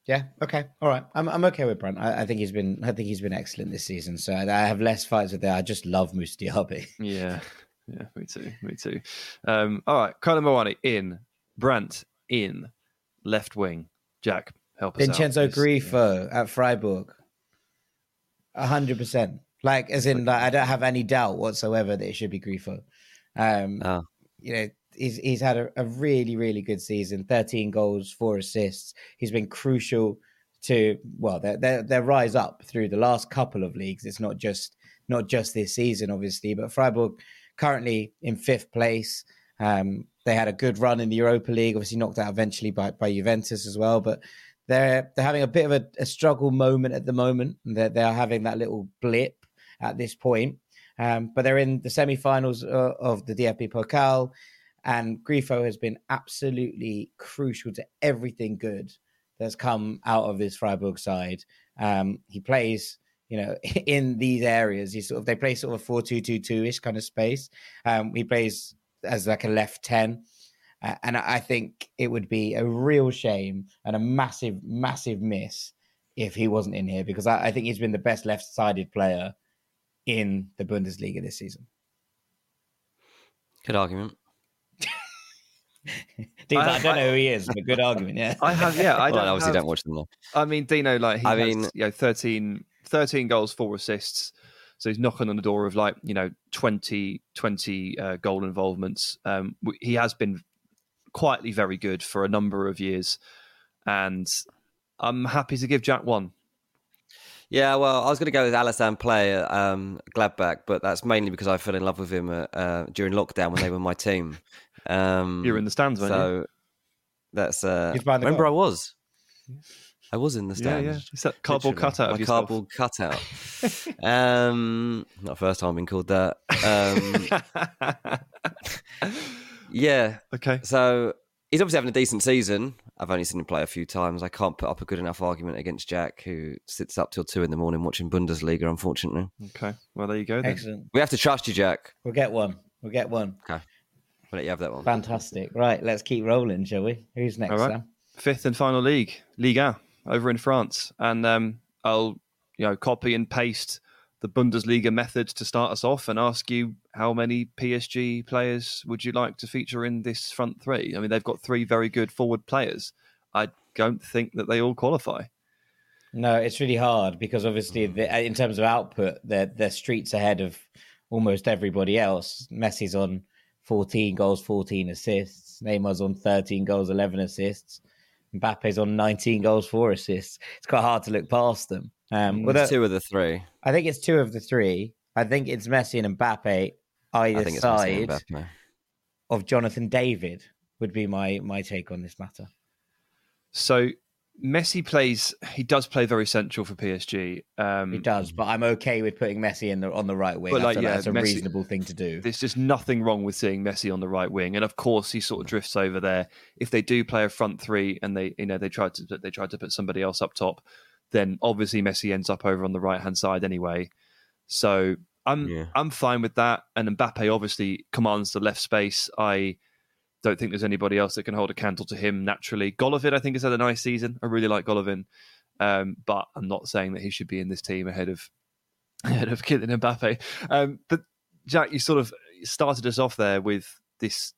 Yeah. Okay. All right. I'm I'm okay with Brandt. I, I think he's been I think he's been excellent this season. So I, I have less fights with that. I just love Moussa Diaby. Yeah, yeah, me too, me too. Um, all right, Kolo Muani in, Brandt in, left wing. Jack, help us Vincenzo out. Grifo at Freiburg. A hundred percent. Like as in like, I don't have any doubt whatsoever that it should be Grifo. Um Oh. you know, he's he's had a, a really, really good season. 13 goals, four assists. He's been crucial to well, their their their rise up through the last couple of leagues. It's not just not just this season, obviously, but Freiburg currently in fifth place. Um, they had a good run in the Europa League, obviously knocked out eventually by, by Juventus as well. But they're they're having a bit of a, a struggle moment at the moment. They're, they're having that little blip at this point. Um, but they're in the semi-finals uh, of the DFB Pokal, and Grifo has been absolutely crucial to everything good that's come out of this Freiburg side. Um, he plays, you know, in these areas. He sort of they play sort of four two two two ish kind of space. Um, he plays as like a left ten. Uh, and I think it would be a real shame and a massive, massive miss if he wasn't in here because I, I think he's been the best left-sided player in the Bundesliga this season. Good argument. Dean's I- I, don't know who he is, but good argument, yeah. I have, yeah, I Well, don't obviously have- don't watch them though. I mean, Dino, like he I has, mean- you know, 13, 13 goals, four assists. So he's knocking on the door of like, you know, 20, 20 uh, goal involvements. Um, he has been quietly very good for a number of years. And I'm happy to give Jack one. Yeah, well, I was going to go with Alassane Pléa at um, Gladbach, but that's mainly because I fell in love with him uh, uh, during lockdown when they were my team. Um, You were in the stands, weren't you? so that's uh, He's behind the remember goal. I was. I was in the stands. Yeah, stand. yeah. It's that cardboard Literally. cutout My of yourself. cardboard cutout. um, not the first time I've called that. Um, yeah. okay. So he's obviously having a decent season. I've only seen him play a few times. I can't put up a good enough argument against Jack, who sits up till two in the morning watching Bundesliga. Unfortunately, Okay, well there you go. Then. Excellent. we have to trust you, Jack. We'll get one. We'll get one. Okay, I'll let you have that one. Fantastic. Right, let's keep rolling, shall we? Who's next, All right. Sam? Fifth and final league, Liga, over in France, and um, I'll you know copy and paste the Bundesliga method to start us off and ask you how many PSG players would you like to feature in this front three? I mean, they've got three very good forward players. I don't think that they all qualify. No, it's really hard because obviously, mm. the, in terms of output, they're, they're streets ahead of almost everybody else. Messi's on 14 goals, 14 assists. Neymar's on 13 goals, 11 assists. Mbappe's on 19 goals, 4 assists. It's quite hard to look past them. Um, It's well, two of the three. I think it's two of the three. I think it's Messi and Mbappe I either think side and Mbappe. of Jonathan David would be my my take on this matter. So Messi plays. He does play very central for PSG. Um, He does, but I'm okay with putting Messi in the on the right wing. But, like, feel yeah, that's a Messi- reasonable thing to do. There's just nothing wrong with seeing Messi on the right wing, and of course he sort of drifts over there. If they do play a front three and they, you know, they tried to they tried to put somebody else up top, then obviously Messi ends up over on the right hand side anyway. So I'm Yeah. I'm fine with that. And Mbappe obviously commands the left space. I don't think there's anybody else that can hold a candle to him naturally. Golovin, I think, has had a nice season. I really like Golovin, um, but I'm not saying that he should be in this team ahead of ahead of Kylian Mbappe. Um, but Jack, you sort of started us off there with this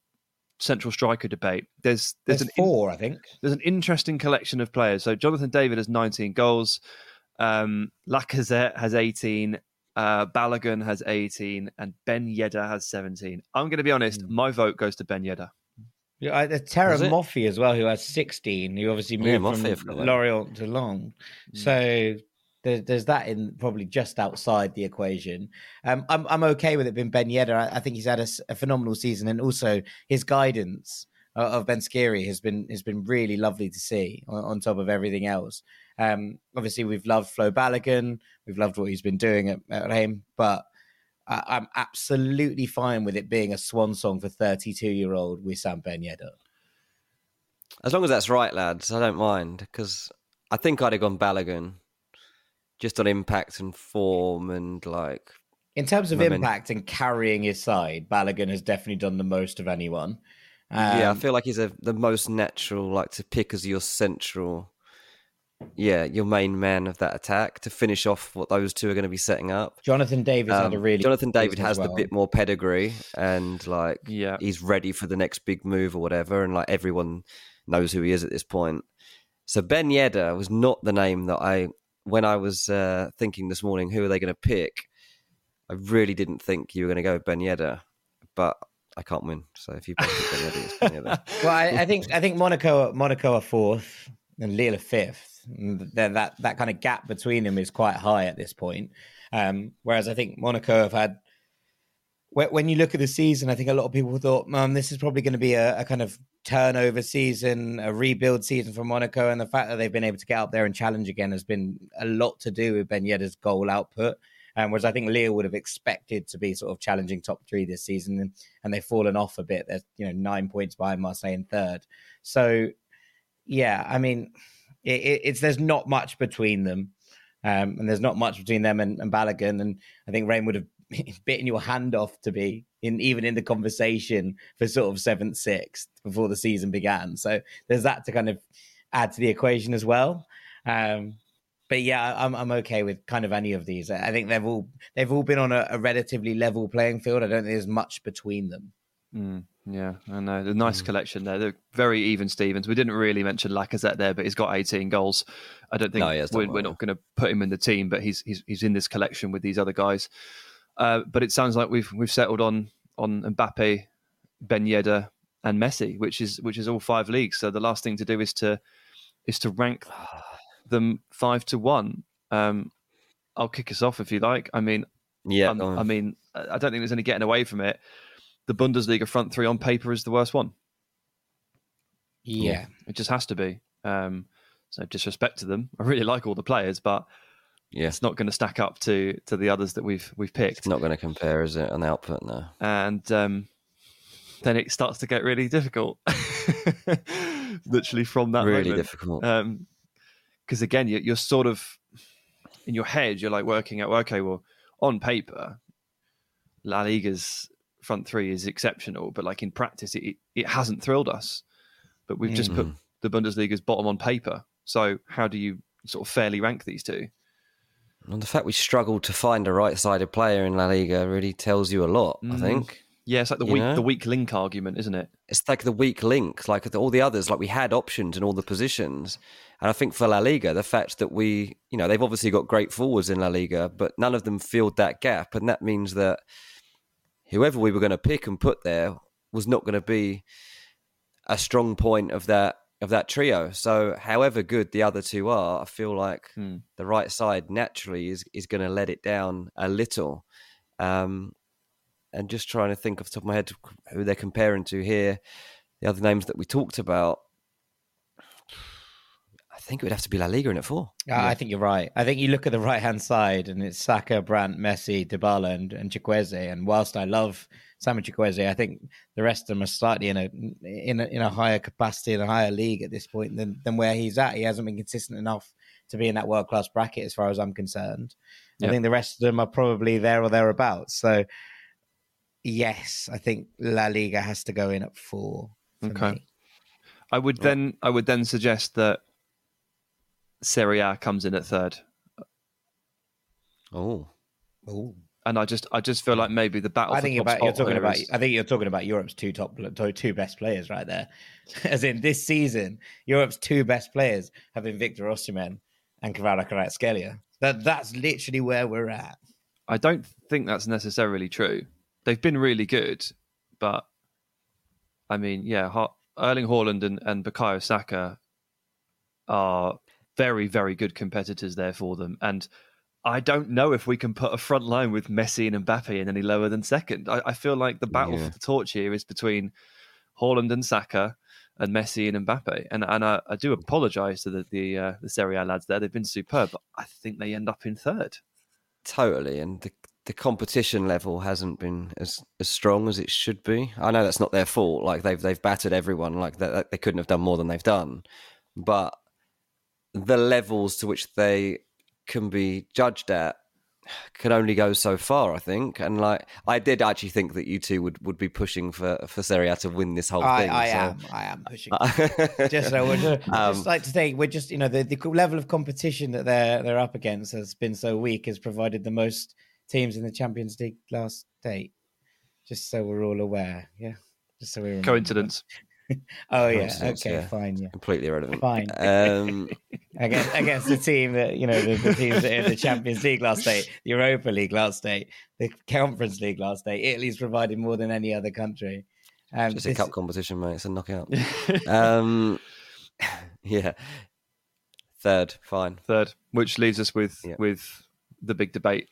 central striker debate. There's there's, There's an in- four, I think. there's an interesting collection of players. So Jonathan David has 19 goals. Um, Lacazette has 18. Uh, Balogun has 18, and Ben Yedder has 17. I'm going to be honest. Hmm. My vote goes to Ben Yedder. Yeah, I- There's Terra Was? Moffi as well, who has 16, who obviously Yeah, moved Moffi, I from forgot that. Lorient to Long. So there's, that in probably just outside the equation. Um, I'm I'm okay with it being Ben Yedder. I, I think he's had a phenomenal season, and also his guidance uh, of Ben Seghir has been has been really lovely to see. On, on top of everything else, um, obviously we've loved Flo Balogun, we've loved what he's been doing at, at Reims, but I, I'm absolutely fine with it being a swan song for 32 year old Wissam Ben Yedder. As long as that's right, lads, I don't mind because I think I'd have gone Balogun just on impact and form and like In terms of Moment. impact and carrying his side, Balogun has definitely done the most of anyone. yeah, I Um, feel like he's a, the most natural, like to pick as your central, yeah, your main man of that attack to finish off what those two are going to be setting up. Jonathan Davis had a Um, really Jonathan David has as the bit more pedigree and like Yeah. he's ready for the next big move or whatever, and like everyone knows who he is at this point. So Ben Yedder was not the name that I when I was uh, thinking this morning who are they going to pick. I really didn't think you were going to go with Ben Yedder, but I can't win. So if you pick Ben Yedder, it's Ben Yedder. well, I, I think I think Monaco Monaco are fourth and Lille are fifth. Then that that kind of gap between them is quite high at this point. Um, whereas I think Monaco have had. When you look at the season, I think a lot of people thought, "Man, this is probably going to be a, a kind of turnover season, a rebuild season for Monaco." And the fact that they've been able to get up there and challenge again has been a lot to do with Ben Yedder's goal output. Um, whereas I think Leo would have expected to be sort of challenging top three this season, and, and they've fallen off a bit. They're you know nine points behind Marseille in third. So yeah, I mean, it, it's there's not much between them, um, and there's not much between them and, and Balogun. And I think Rain would have bitten your hand off to be in even in the conversation for sort of seventh, sixth before the season began. So there's that to kind of add to the equation as well. Um, but yeah, I'm I'm okay with kind of any of these. I think they've all they've all been on a, a relatively level playing field. I don't think there's much between them. Mm, yeah, I know. The nice collection there. They're very even Stevens. We didn't really mention Lacazette there, but he's got 18 goals. I don't think No, he has done we're, well, we're not going to put him in the team, but he's he's he's in this collection with these other guys. Uh, but it sounds like we've we've settled on on Mbappe, Ben Yedder, and Messi, which is which is all five leagues. So the last thing to do is to is to rank them five to one. Um, I'll kick us off if you like. I mean, Yeah, um, I mean, I don't think there's any getting away from it. The Bundesliga front three on paper is the worst one. Yeah. It just has to be. Um, so disrespect to them. I really like all the players, but yeah, it's not going to stack up to to the others that we've we've picked. it's not going to compare, is it? On output, no. And um, then it starts to get really difficult. literally from that really moment. difficult. Because again, you're, you're sort of in your head, you're like working out. Well, okay, well, on paper, La Liga's front three is exceptional, but like in practice, it it hasn't thrilled us. But we've just put Mm. the Bundesliga's bottom on paper. So how do you sort of fairly rank these two? And the fact we struggled to find a right-sided player in La Liga really tells you a lot. I Mm. think Yeah, it's like the You weak know? the weak link argument, isn't it? it's like the weak link. Like all the others, like we had options in all the positions, and I think for La Liga, the fact that we, you know, they've obviously got great forwards in La Liga, but none of them filled that gap, and that means that whoever we were going to pick and put there was not going to be a strong point of that of that trio. So, however good the other two are, I feel like Hmm. the right side naturally is is going to let it down a little. Um, and just trying to think off the top of my head who they're comparing to here, the other names that we talked about. I think it would have to be La Liga in it for. Yeah, I think you're right. I think you look at the right hand side and it's Saka, Brandt, Messi, Dybala, and, and Chukwueze. And whilst I love Simon Chukwueze, I think the rest of them are slightly in a in a, in a higher capacity in a higher league at this point than than where he's at. He hasn't been consistent enough to be in that world class bracket, as far as I'm concerned. I think the rest of them are probably there or thereabouts. So, yes, I think La Liga has to go in at four. Okay. me. I would then I would then suggest that Serie A comes in at third. Oh, Ooh. And I just I just feel like maybe the battle I think about you're talking about. is- I think you're talking about Europe's two top, two best players right there. As in this season, Europe's two best players have been Victor Osimhen and Kvaratskhelia. That that's literally where we're at. I don't think that's necessarily true. They've been really good, but I mean, yeah, Erling Haaland and, and Bukayo Saka are very, very good competitors there for them. And I don't know if we can put a front line with Messi and Mbappe in any lower than second. I, I feel like the battle Yeah. for the torch here is between Haaland and Saka and Messi and Mbappe. And and I, I do apologise to the the, uh, the Serie A lads there. They've been superb, but I think they end up in third. totally. And the the competition level hasn't been as as strong as it should be. I know that's not their fault. Like they've they've battered everyone. Like that they couldn't have done more than they've done. But the levels to which they can be judged at can only go so far, I think. And like I did actually think that you two would, would be pushing for for Serie A to win this whole I, thing. I so- am. I am pushing. just just so we're just, Um, just like to say, we're just you know the, the level of competition that they're they're up against has been so weak has provided the most teams in the Champions League last date. Just so we're all aware, yeah. Just so we remember. Coincidence. Oh yeah. Coincidence, Okay. yeah. Fine. Yeah. completely irrelevant. Fine. Um, against against the team that you know the, the teams that in the Champions League last date, the Europa League last date, the Conference League last date. Italy's provided more than any other country. Um, It's a cup competition, mate. It's a knockout. um, yeah. Third, fine. Third, which leaves us with Yeah. with the big debate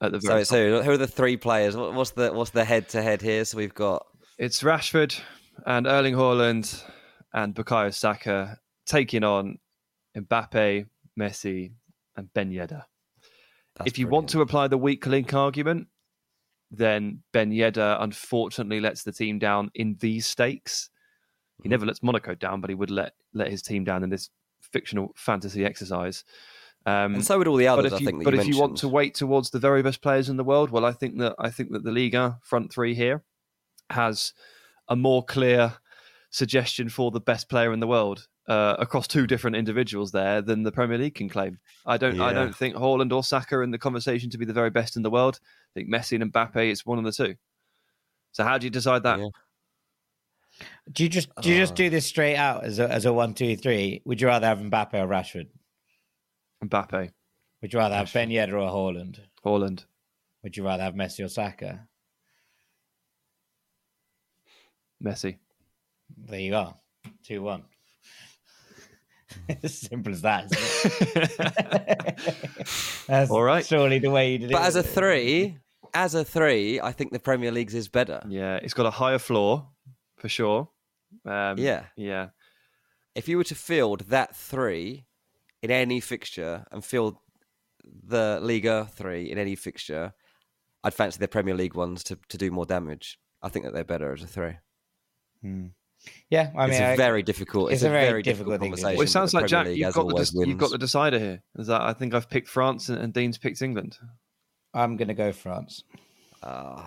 at the So, very so who are the three players? What's the what's the head to head here? So we've got It's Rashford and Erling Haaland and Bukayo Saka taking on Mbappe, Messi, and Ben Yedder. that's if you want to apply the weak link argument, then Ben Yedder unfortunately lets the team down in these stakes. He never lets Monaco down, but he would let let his team down in this fictional fantasy exercise. Um, and so would all the but others. if I you, but you if you want to wait towards the very best players in the world, well, I think that I think that the Liga front three here has a more clear suggestion for the best player in the world uh, across two different individuals there than the Premier League can claim. I don't I don't think Haaland or Saka are in the conversation to be the very best in the world. I think Messi and Mbappe is one of the two. So how do you decide that? Yeah. Do you just do you just Uh, do this straight out as a as a one two three? Would you rather have Mbappe or Rashford? Mbappe, Would you rather have Ben Yedder or Haaland? Haaland. Would you rather have Messi or Saka? Messi. There you are. two one. as simple as that. Isn't it? That's All right. surely the way you did it. But as a three, as a three, I think the Premier League's is better. yeah, it's got a higher floor for sure. Um, Yeah. yeah. If you were to field that three in any fixture and field the Liga three in any fixture, I'd fancy the Premier League ones to, to do more damage. I think that they're better as a three. Hmm. Yeah, I mean, it's a I- very difficult. It's, it's a, a very very difficult difficult thing to do. conversation. Well, it sounds like Jack, League, you've got the always, you've got the decider here. Is that I think I've picked France and, and Dean's picked England. I'm going to go France. I,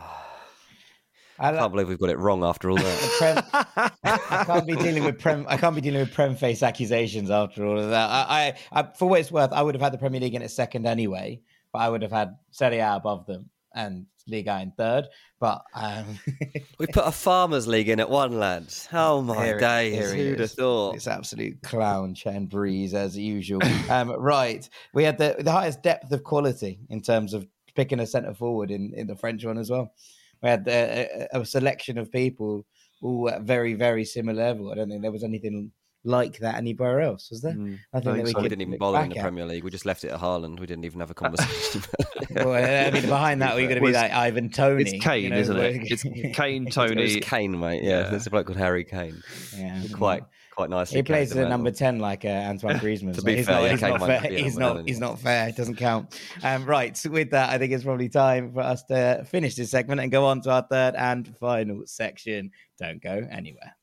I can't believe we've got it wrong after all that. Prem, I can't be dealing with prem. I can't be dealing with prem face accusations after all of that. I, I, I, for what it's worth, I would have had the Premier League in its second anyway, but I would have had Serie A above them and Liga in third. But um, we put a farmers league in at one, lads. Oh my Here it- days! here Who'd have thought? It's absolute clown Chen Breeze as usual. um, right, we had the the highest depth of quality in terms of picking a centre forward in, in the French one as well. We had a, a, a selection of people all at very very similar level. I don't think there was anything like that anywhere else, was there? Mm, I think I think we so. We could didn't even bother in back the at. Premier League. We just left it at Haaland. We didn't even have a conversation. Well, I mean, behind that, we're going to be Was- like Ivan Toney. It's Kane, you know, isn't it? It's Kane, it was Toney. Kane, mate. Yeah, Yeah. there's a bloke called Harry Kane. yeah, Quite, quite nicely. He plays carried the number ten like uh, Antoine Griezmann. To so be he's fair, not, yeah, he's not fair. not He's not. He's not fair. It doesn't count. Um, right. So with that, I think it's probably time for us to finish this segment and go on to our third and final section. Don't go anywhere.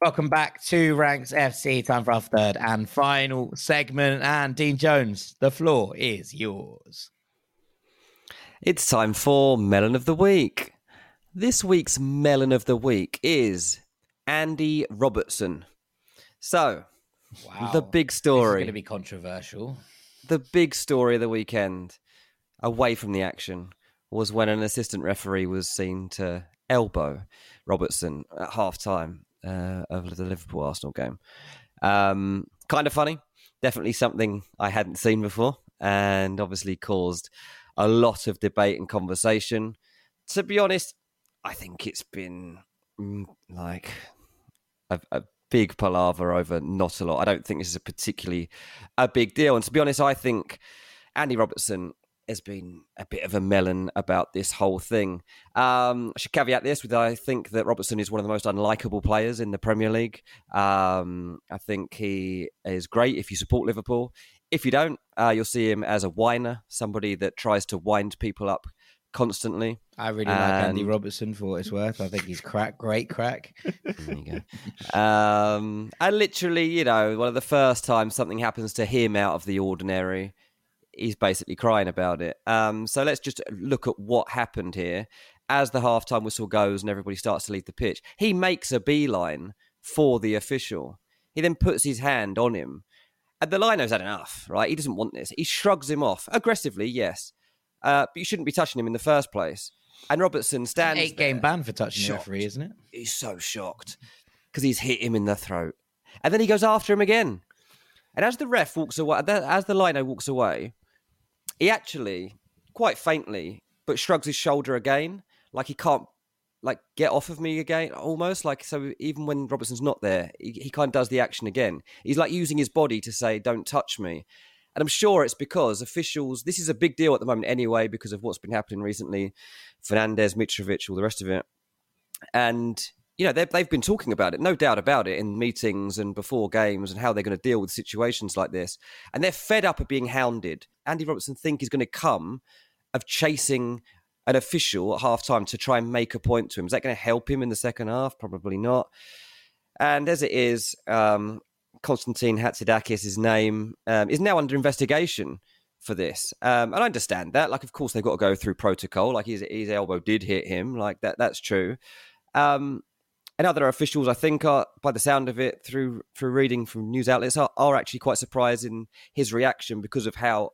Welcome back to Ranks FC. Time for our third and final segment. And Dean Jones, the floor is yours. It's time for Melon of the Week. This week's Melon of the Week is Andy Robertson. So, Wow. the big story, going to be controversial. the big story of the weekend, away from the action, was when an assistant referee was seen to elbow Robertson at half time uh, of the Liverpool Arsenal game. Um, kind of funny. Definitely something I hadn't seen before, and obviously caused a lot of debate and conversation. To be honest, I think it's been mm, like a, a big palaver over not a lot. I don't think this is a particularly a big deal. And to be honest, I think Andy Robertson has been a bit of a melon about this whole thing. Um, I should caveat this with I think that Robertson is one of the most unlikable players in the Premier League. Um, I think he is great if you support Liverpool. If you don't, uh, you'll see him as a whiner, somebody that tries to wind people up constantly. I really like Andy Robertson for what it's worth. I think he's crack, great crack. There you go. Um, and literally, you know, one of the first times something happens to him out of the ordinary, he's basically crying about it. Um, so let's just look at what happened here. As the halftime whistle goes and everybody starts to leave the pitch, he makes a beeline for the official. He then puts his hand on him. And the lino's had enough, right? He doesn't want this. He shrugs him off aggressively, yes. Uh, but you shouldn't be touching him in the first place. And Robertson stands Eight game ban for touching the shocked. referee, isn't it? he's so shocked because he's hit him in the throat, and then he goes after him again. And as the ref walks away, as the lino walks away, he actually, quite faintly, but shrugs his shoulder again, like he can't, like get off of me again, almost like so. Even when Robertson's not there, he, he kind of does the action again. He's like using his body to say, "Don't touch me." And I'm sure it's because officials. This is a big deal at the moment anyway, because of what's been happening recently. Fernandez, Mitrovic, all the rest of it and you know they've, been talking about it no doubt about it in meetings and before games and how they're going to deal with situations like this and they're fed up of being hounded andy robertson think is going to come of chasing an official at half time to try and make a point to him is that going to help him in the second half probably not and as it is um, Konstantin Hatzidakis, his name, um, is now under investigation for this. Um, and I understand that. Like, of course, they've got to go through protocol. Like, his, his elbow did hit him. Like, that that's true. Um, and other officials, I think, are by the sound of it, through through reading from news outlets, are, are actually quite surprised in his reaction because of how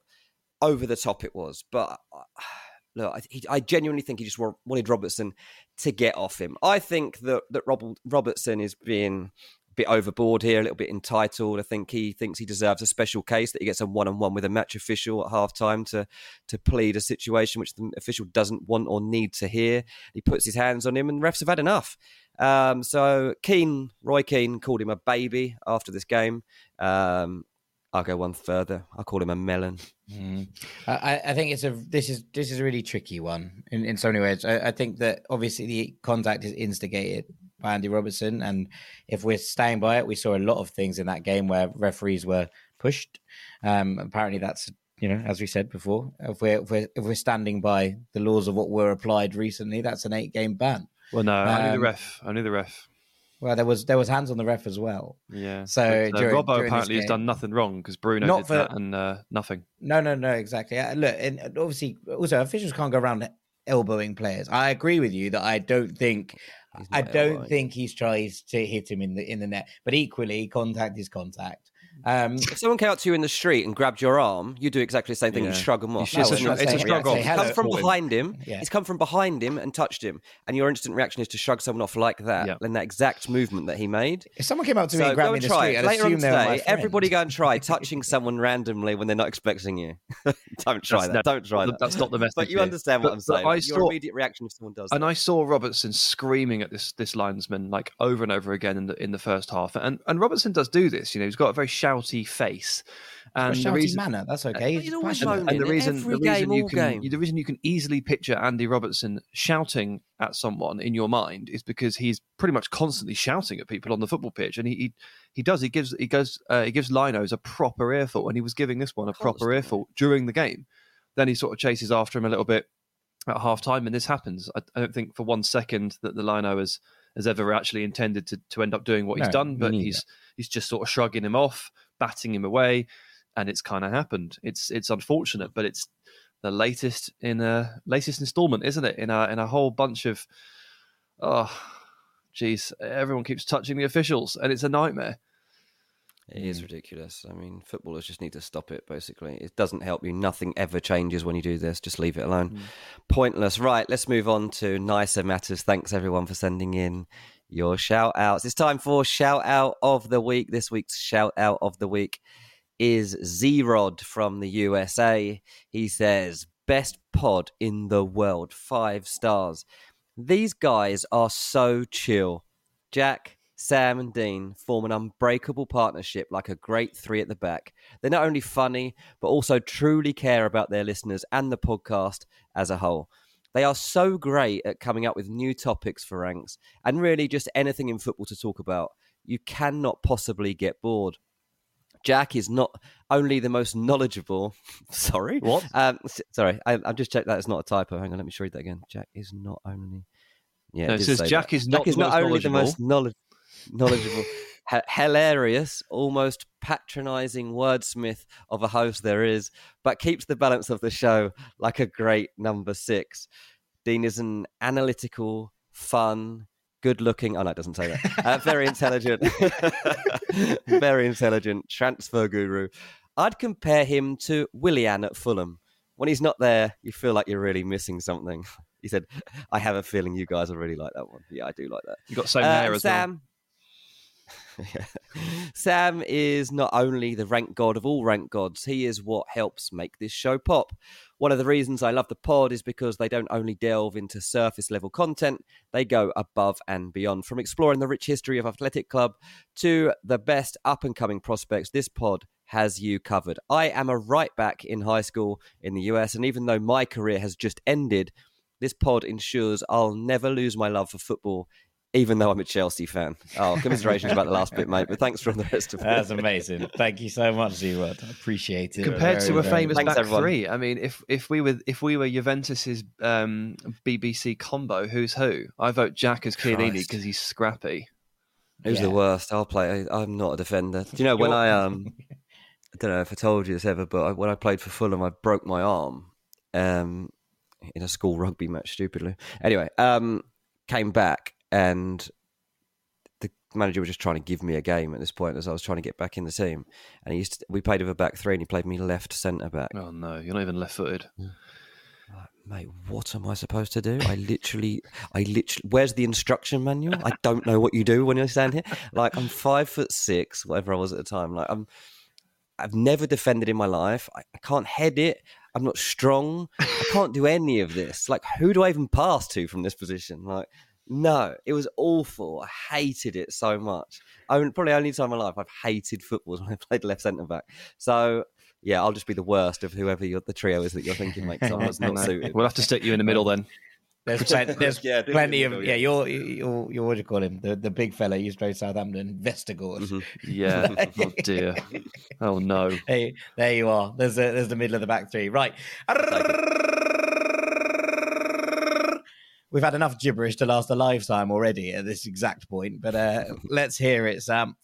over the top it was. But uh, look, I, he, I genuinely think he just wanted Robertson to get off him. I think that that Rob, Robertson is being bit overboard here, a little bit entitled. I think he thinks he deserves a special case that he gets a one on one with a match official at half time to to plead a situation which the official doesn't want or need to hear. He puts his hands on him, and refs have had enough. Um, so Keane, Roy Keane, called him a baby after this game. Um, I'll go one further. I'll call him a melon. Mm. I, I think it's a this is this is a really tricky one in, in so many ways. I, I think that obviously the contact is instigated by Andy Robertson, and if we're staying by it, we saw a lot of things in that game where referees were pushed. Um, apparently, that's you know, as we said before, if we're, if we're if we're standing by the laws of what were applied recently, that's an eight game ban. Well, no, only the Um, ref. Only the ref. Well, there was there was hands on the ref as well. Yeah. So But, uh, during- Robbo apparently has done nothing wrong because Bruno Not did for- that and uh, nothing. No, no, no, exactly. Uh, Look, and obviously, also officials can't go around elbowing players. I agree with you that I don't think I don't think he's tries to hit him in the in the net. But equally, contact is contact. Um, If someone came up to you in the street and grabbed your arm, you do exactly the same thing. You shrug them off. You should- That's it's a- it's a saying shrug off. He's come from behind him. Yeah. He's come from behind him and touched him, and your instant reaction is to shrug someone off like that. Yeah. And that exact movement that he made. if someone came up to me So and grabbed me in the try street. I'd Later on assume they were today, everybody go and try touching someone randomly when they're not expecting you. Don't try That's- that. Don't try that. That's not the message. But you understand what But- I'm saying. I your saw, immediate reaction if someone does. and that. I saw Robertson screaming at this this linesman like over and over again in the in the first half. And and Robertson does do this. You know, he's got a very shouty face. For a And the reason, manner. That's okay. He's He's always passionate. moaning. and the reason, every the reason game, you all can game. the reason you can easily picture Andy Robertson shouting at someone in your mind is because he's pretty much constantly shouting at people on the football pitch, and he he, he does he gives he goes uh, he gives Linos a proper earful, and he was giving this one a proper Constantly. earful during the game. Then he sort of chases after him a little bit at half time, and this happens. I, I don't think for one second that the Lino has has ever actually intended to to end up doing what he's No, done, but neither. he's he's just sort of shrugging him off, batting him away and it's kind of happened. It's it's unfortunate, but it's the latest in a latest installment, isn't it? In a in a whole bunch of oh, geez, everyone keeps touching the officials, and it's a nightmare. It is hmm. ridiculous. I mean, footballers just need to stop it, basically. It doesn't help you. Nothing ever changes when you do this. Just leave it alone. Hmm. Pointless. Right, let's move on to nicer matters. Thanks, everyone, for sending in your shout outs. It's time for shout out of the week. This week's shout out of the week is Z-Rod from the USA. He says, best pod in the world. Five stars. These guys are so chill. Jack, Sam, and Dean form an unbreakable partnership like a great three at the back. They're not only funny, but also truly care about their listeners and the podcast as a whole. They are so great at coming up with new topics for ranks and really just anything in football to talk about. You cannot possibly get bored. Jack is not only the most knowledgeable. sorry, What? Um, sorry, I, I've just checked that it's not a typo. Hang on, let me read that again. Jack is not only. Yeah, No, it did says Jack that. is not Jack is the not most only the most knowledge, knowledgeable, h- hilarious, almost patronising wordsmith of a host there is, but keeps the balance of the show like a great number six. Dean is an analytical, fun, good looking. Oh, no, it doesn't say that. Uh, very intelligent, very intelligent transfer guru. I'd compare him to Willian at Fulham. When he's not there, you feel like you're really missing something. He said, I have a feeling you guys will really like that one. Yeah, I do like that. You got same Uh, hair as. Sam. Yeah. Sam is not only the rank god of all rank gods, he is what helps make this show pop. One of the reasons I love the pod is because they don't only delve into surface level content, they go above and beyond. From exploring the rich history of Athletic Club to the best up and coming prospects, this pod has you covered. I am a right back in high school in the US, and even though my career has just ended, this pod ensures I'll never lose my love for football, even though I'm a Chelsea fan. Oh, commiserations about the last bit, mate, but thanks for all the rest of it. That's amazing. Thank you so much, Z-Rod. I appreciate it. Compared to a very famous Thanks, back everyone. three, I mean, if if we were if we were Juventus's um, BBC combo, who's who? I vote Jack as Chiellini because he's scrappy. Who's Yeah. the worst? I'll play. I, I'm not a defender. Do you know when You're- I um, I don't know if I told you this ever, but I, when I played for Fulham, I broke my arm um in a school rugby match. Stupidly. Anyway, um, came back and the manager was just trying to give me a game at this point as I was trying to get back in the team. And he used to, we played with a back three, and he played me left centre back. Oh no, you're not even left-footed. Mate, what am I supposed to do? I literally, I literally, where's the instruction manual? I don't know what you do when you stand here. Like, I'm five foot six, whatever I was at the time. Like, I'm, I've never defended in my life. I, I can't head it. I'm not strong. I can't do any of this. Like, who do I even pass to from this position? Like, no, it was awful. I hated it so much. I mean, probably only time in my life I've hated football when I played left centre back. So, yeah, I'll just be the worst of whoever you're, the trio is that you're thinking, mate. 'cause I was not suited. We'll have to stick you in the middle then. There's plenty, there's Yeah, plenty of yeah. yeah. You're you're you're what do you call him? The the big fella used to play Southampton, Vestergaard. Mhm. Yeah. oh dear. Oh no. Hey, there you are. There's a, there's the middle of the back three. Right. We've had enough gibberish to last a lifetime already at this exact point, but uh, let's hear it, Sam.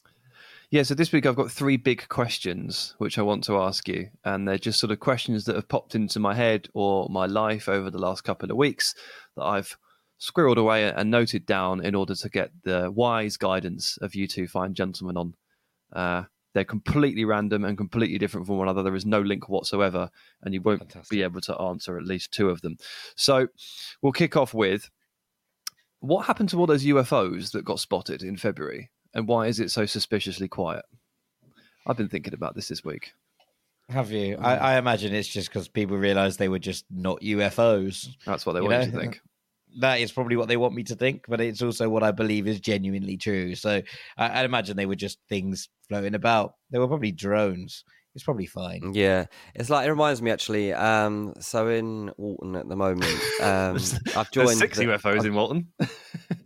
Yeah, so this week I've got three big questions which I want to ask you. And they're just sort of questions that have popped into my head or my life over the last couple of weeks that I've squirreled away and noted down in order to get the wise guidance of you two fine gentlemen on. Uh, they're completely random and completely different from one another. There is no link whatsoever, and you won't Fantastic. be able to answer at least two of them. So we'll kick off with what happened to all those UFOs that got spotted in February, and why is it so suspiciously quiet? I've been thinking about this this week. Have you? I, mm. I imagine it's just because people realised they were just not UFOs. That's what they You want you know? to think. That is probably what they want me to think, but it's also what I believe is genuinely true. So I, I imagine they were just things floating about. They were probably drones. It's probably fine. Yeah, it's like it reminds me actually. Um, so in Walton at the moment, um, I've joined. There's six the- UFOs in Walton.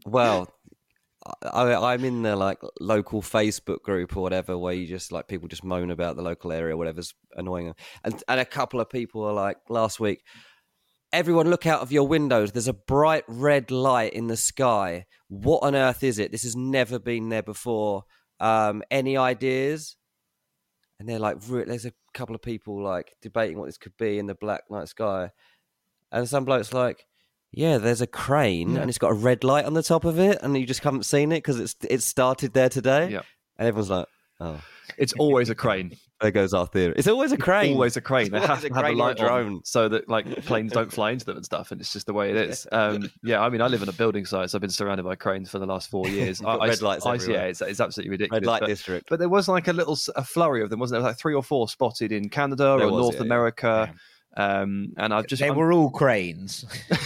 Well, I, I'm in the like local Facebook group or whatever where you just like people just moan about the local area, whatever's annoying them. And and a couple of people are like last week. Everyone, look out of your windows. There's a bright red light in the sky. What on earth is it? This has never been there before. Um, any ideas? And they're like, there's a couple of people like debating what this could be in the black night sky, and some bloke's like, yeah, there's a crane and it's got a red light on the top of it, and you just haven't seen it because it's it started there today. Yeah. and everyone's like, oh, It's always a crane. There goes our theory. It's always a crane. Always a crane. They It's have always a have a crane or a light drone. so that like planes don't fly into them and stuff. And it's just the way it is. Um, yeah, I mean, I live in a building site, so I've been surrounded by cranes for the last four years. I, I- red lights I- everywhere. yeah, it's, it's absolutely ridiculous. red light but, district. but there was like a little a flurry of them, wasn't there? Like three or four spotted in Canada There or was, North yeah, yeah. America. Um, and I've just they I'm- were all cranes.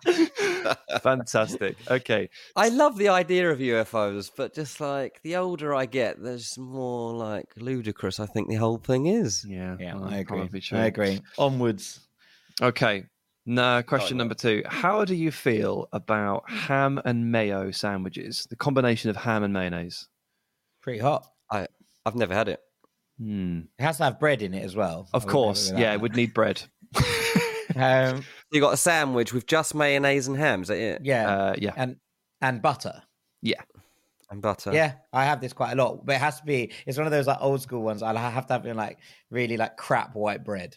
fantastic. Okay, I love the idea of UFOs, but just like the older I get, there's more like ludicrous. I think the whole thing is. yeah, yeah, well, I agree. probably true. I agree. Onwards. Okay. Now, question no. number two. How do you feel about ham and mayo sandwiches? The combination of ham and mayonnaise. Pretty hot. I I've never had it. Hmm. It has to have bread in it as well. Of I course. never go Yeah, it would need bread. that. Um, You got a sandwich with just mayonnaise and ham. Is that it? yeah, Uh, yeah. and and butter. Yeah, and butter. Yeah, I have this quite a lot, but it has to be. It's one of those like old school ones. I'll have to have it in, like really like crap white bread.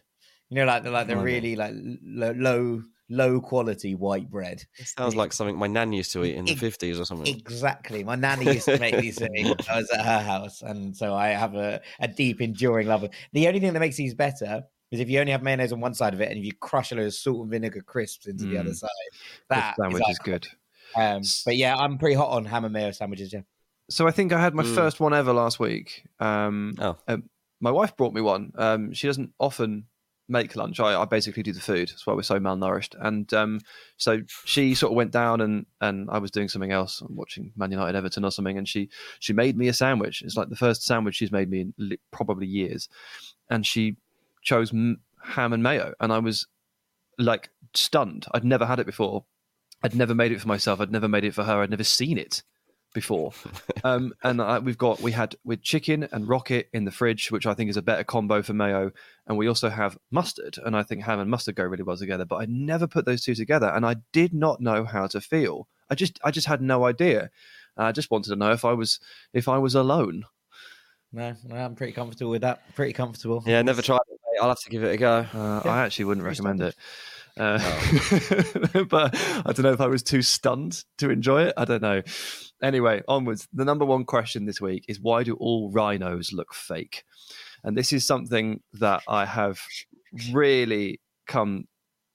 You know, like the like the Okay. really like low low low quality white bread. It sounds like something my nan used to eat in the fifties or something. Exactly. My nanny used to make these when I was at her house, and so I have a, a deep, enduring love. of The only thing that makes these better is if you only have mayonnaise on one side of it, and if you crush a load of salt and vinegar crisps into the other Mm. side. The That sandwich is is good. Um, but yeah, I'm pretty hot on ham and mayo sandwiches. Yeah. So I think I had my Mm. first one ever last week. Um, Oh. um, my wife brought me one. Um, she doesn't often make lunch. I, I basically do the food. That's why we're so malnourished. And um, so she sort of went down and, and I was doing something else, watching Man United Everton or something, and she she made me a sandwich. It's like the first sandwich she's made me in li- probably years, and she chose m- ham and mayo, and I was like stunned. I'd never had it before. I'd never made it for myself. I'd never made it for her. I'd never seen it before. um, and uh, we've got we had with chicken and rocket in the fridge, which I think is a better combo for mayo. And we also have mustard, and I think ham and mustard go really well together. But I never put those two together, and I did not know how to feel. I just I just had no idea. I just wanted to know if I was if I was alone. No, no, I'm pretty comfortable with that. Pretty comfortable. Yeah, never tried it. mate. I'll have to give it a go. Uh, Yeah, I actually wouldn't recommend it. Uh, but I don't know if I was too stunned to enjoy it. I don't know. Anyway, onwards. The number one question this week is why do all rhinos look fake? And this is something that I have really come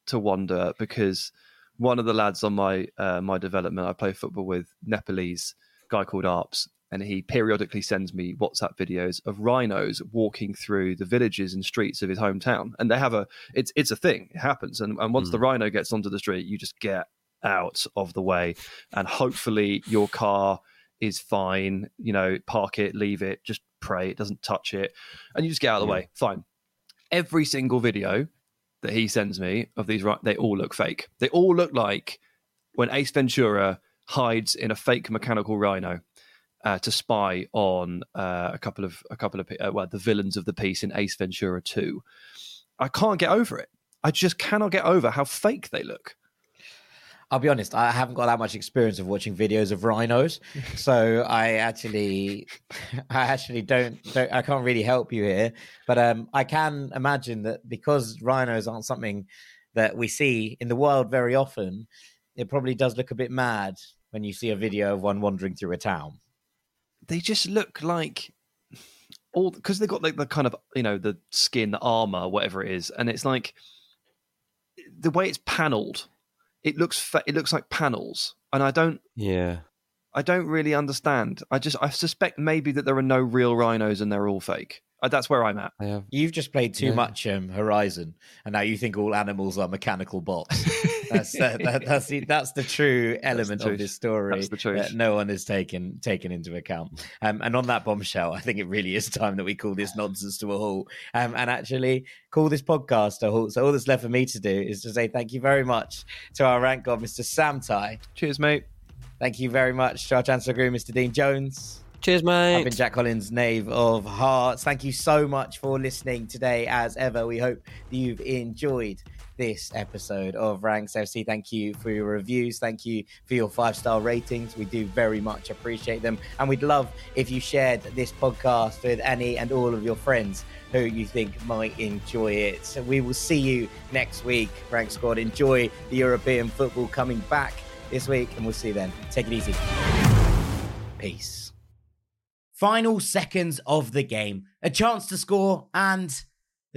to wonder because one of the lads on my uh, my development, I play football with Nepalese guy called Arps, and he periodically sends me WhatsApp videos of rhinos walking through the villages and streets of his hometown. And they have a it's it's a thing. It happens. And, and once the rhino gets onto the street, you just get out of the way. And hopefully your car is fine. You know, park it, leave it, just pray it doesn't touch it. And you just get out of the way. Fine. Every single video that he sends me of these, right, they all look fake. They all look like when Ace Ventura hides in a fake mechanical rhino uh, to spy on uh, a couple of a couple of uh, well the villains of the piece in Ace Ventura Two. I can't get over it. I just cannot get over how fake they look. I'll be honest, I haven't got that much experience of watching videos of rhinos, so I actually, I actually don't, don't, I can't really help you here. But um, I can imagine that because rhinos aren't something that we see in the wild very often, it probably does look a bit mad when you see a video of one wandering through a town. They just look like all because they've got like the kind of you know the skin, the armor, whatever it is, and it's like the way it's paneled it looks fa- it looks like panels, and I don't. Yeah. I don't really understand. I just I suspect maybe that there are no real rhinos and they're all fake. Uh, that's where I'm at. You've just played too yeah. much um, Horizon, and now you think all animals are mechanical bots. that's uh, that, that's the that's the true element the of this story the that no one has taken taken into account. Um, and on that bombshell, I think it really is time that we call this nonsense to a halt, um, and actually call this podcast a halt. So all that's left for me to do is to say thank you very much to our rank god, Mr. Sam Tighe. Cheers, mate. Thank you very much to our Chancellor Groom, Mr. Dean Jones. Cheers, mate. I've been Jack Collins, Knave of Hearts. Thank you so much for listening today. As ever, we hope you've enjoyed this episode of Ranks FC. Thank you for your reviews. Thank you for your five star ratings. We do very much appreciate them. And we'd love if you shared this podcast with any and all of your friends who you think might enjoy it. So we will see you next week, Rank Squad. Enjoy the European football coming back this week, and we'll see you then. Take it easy. Peace. Final seconds of the game, a chance to score, and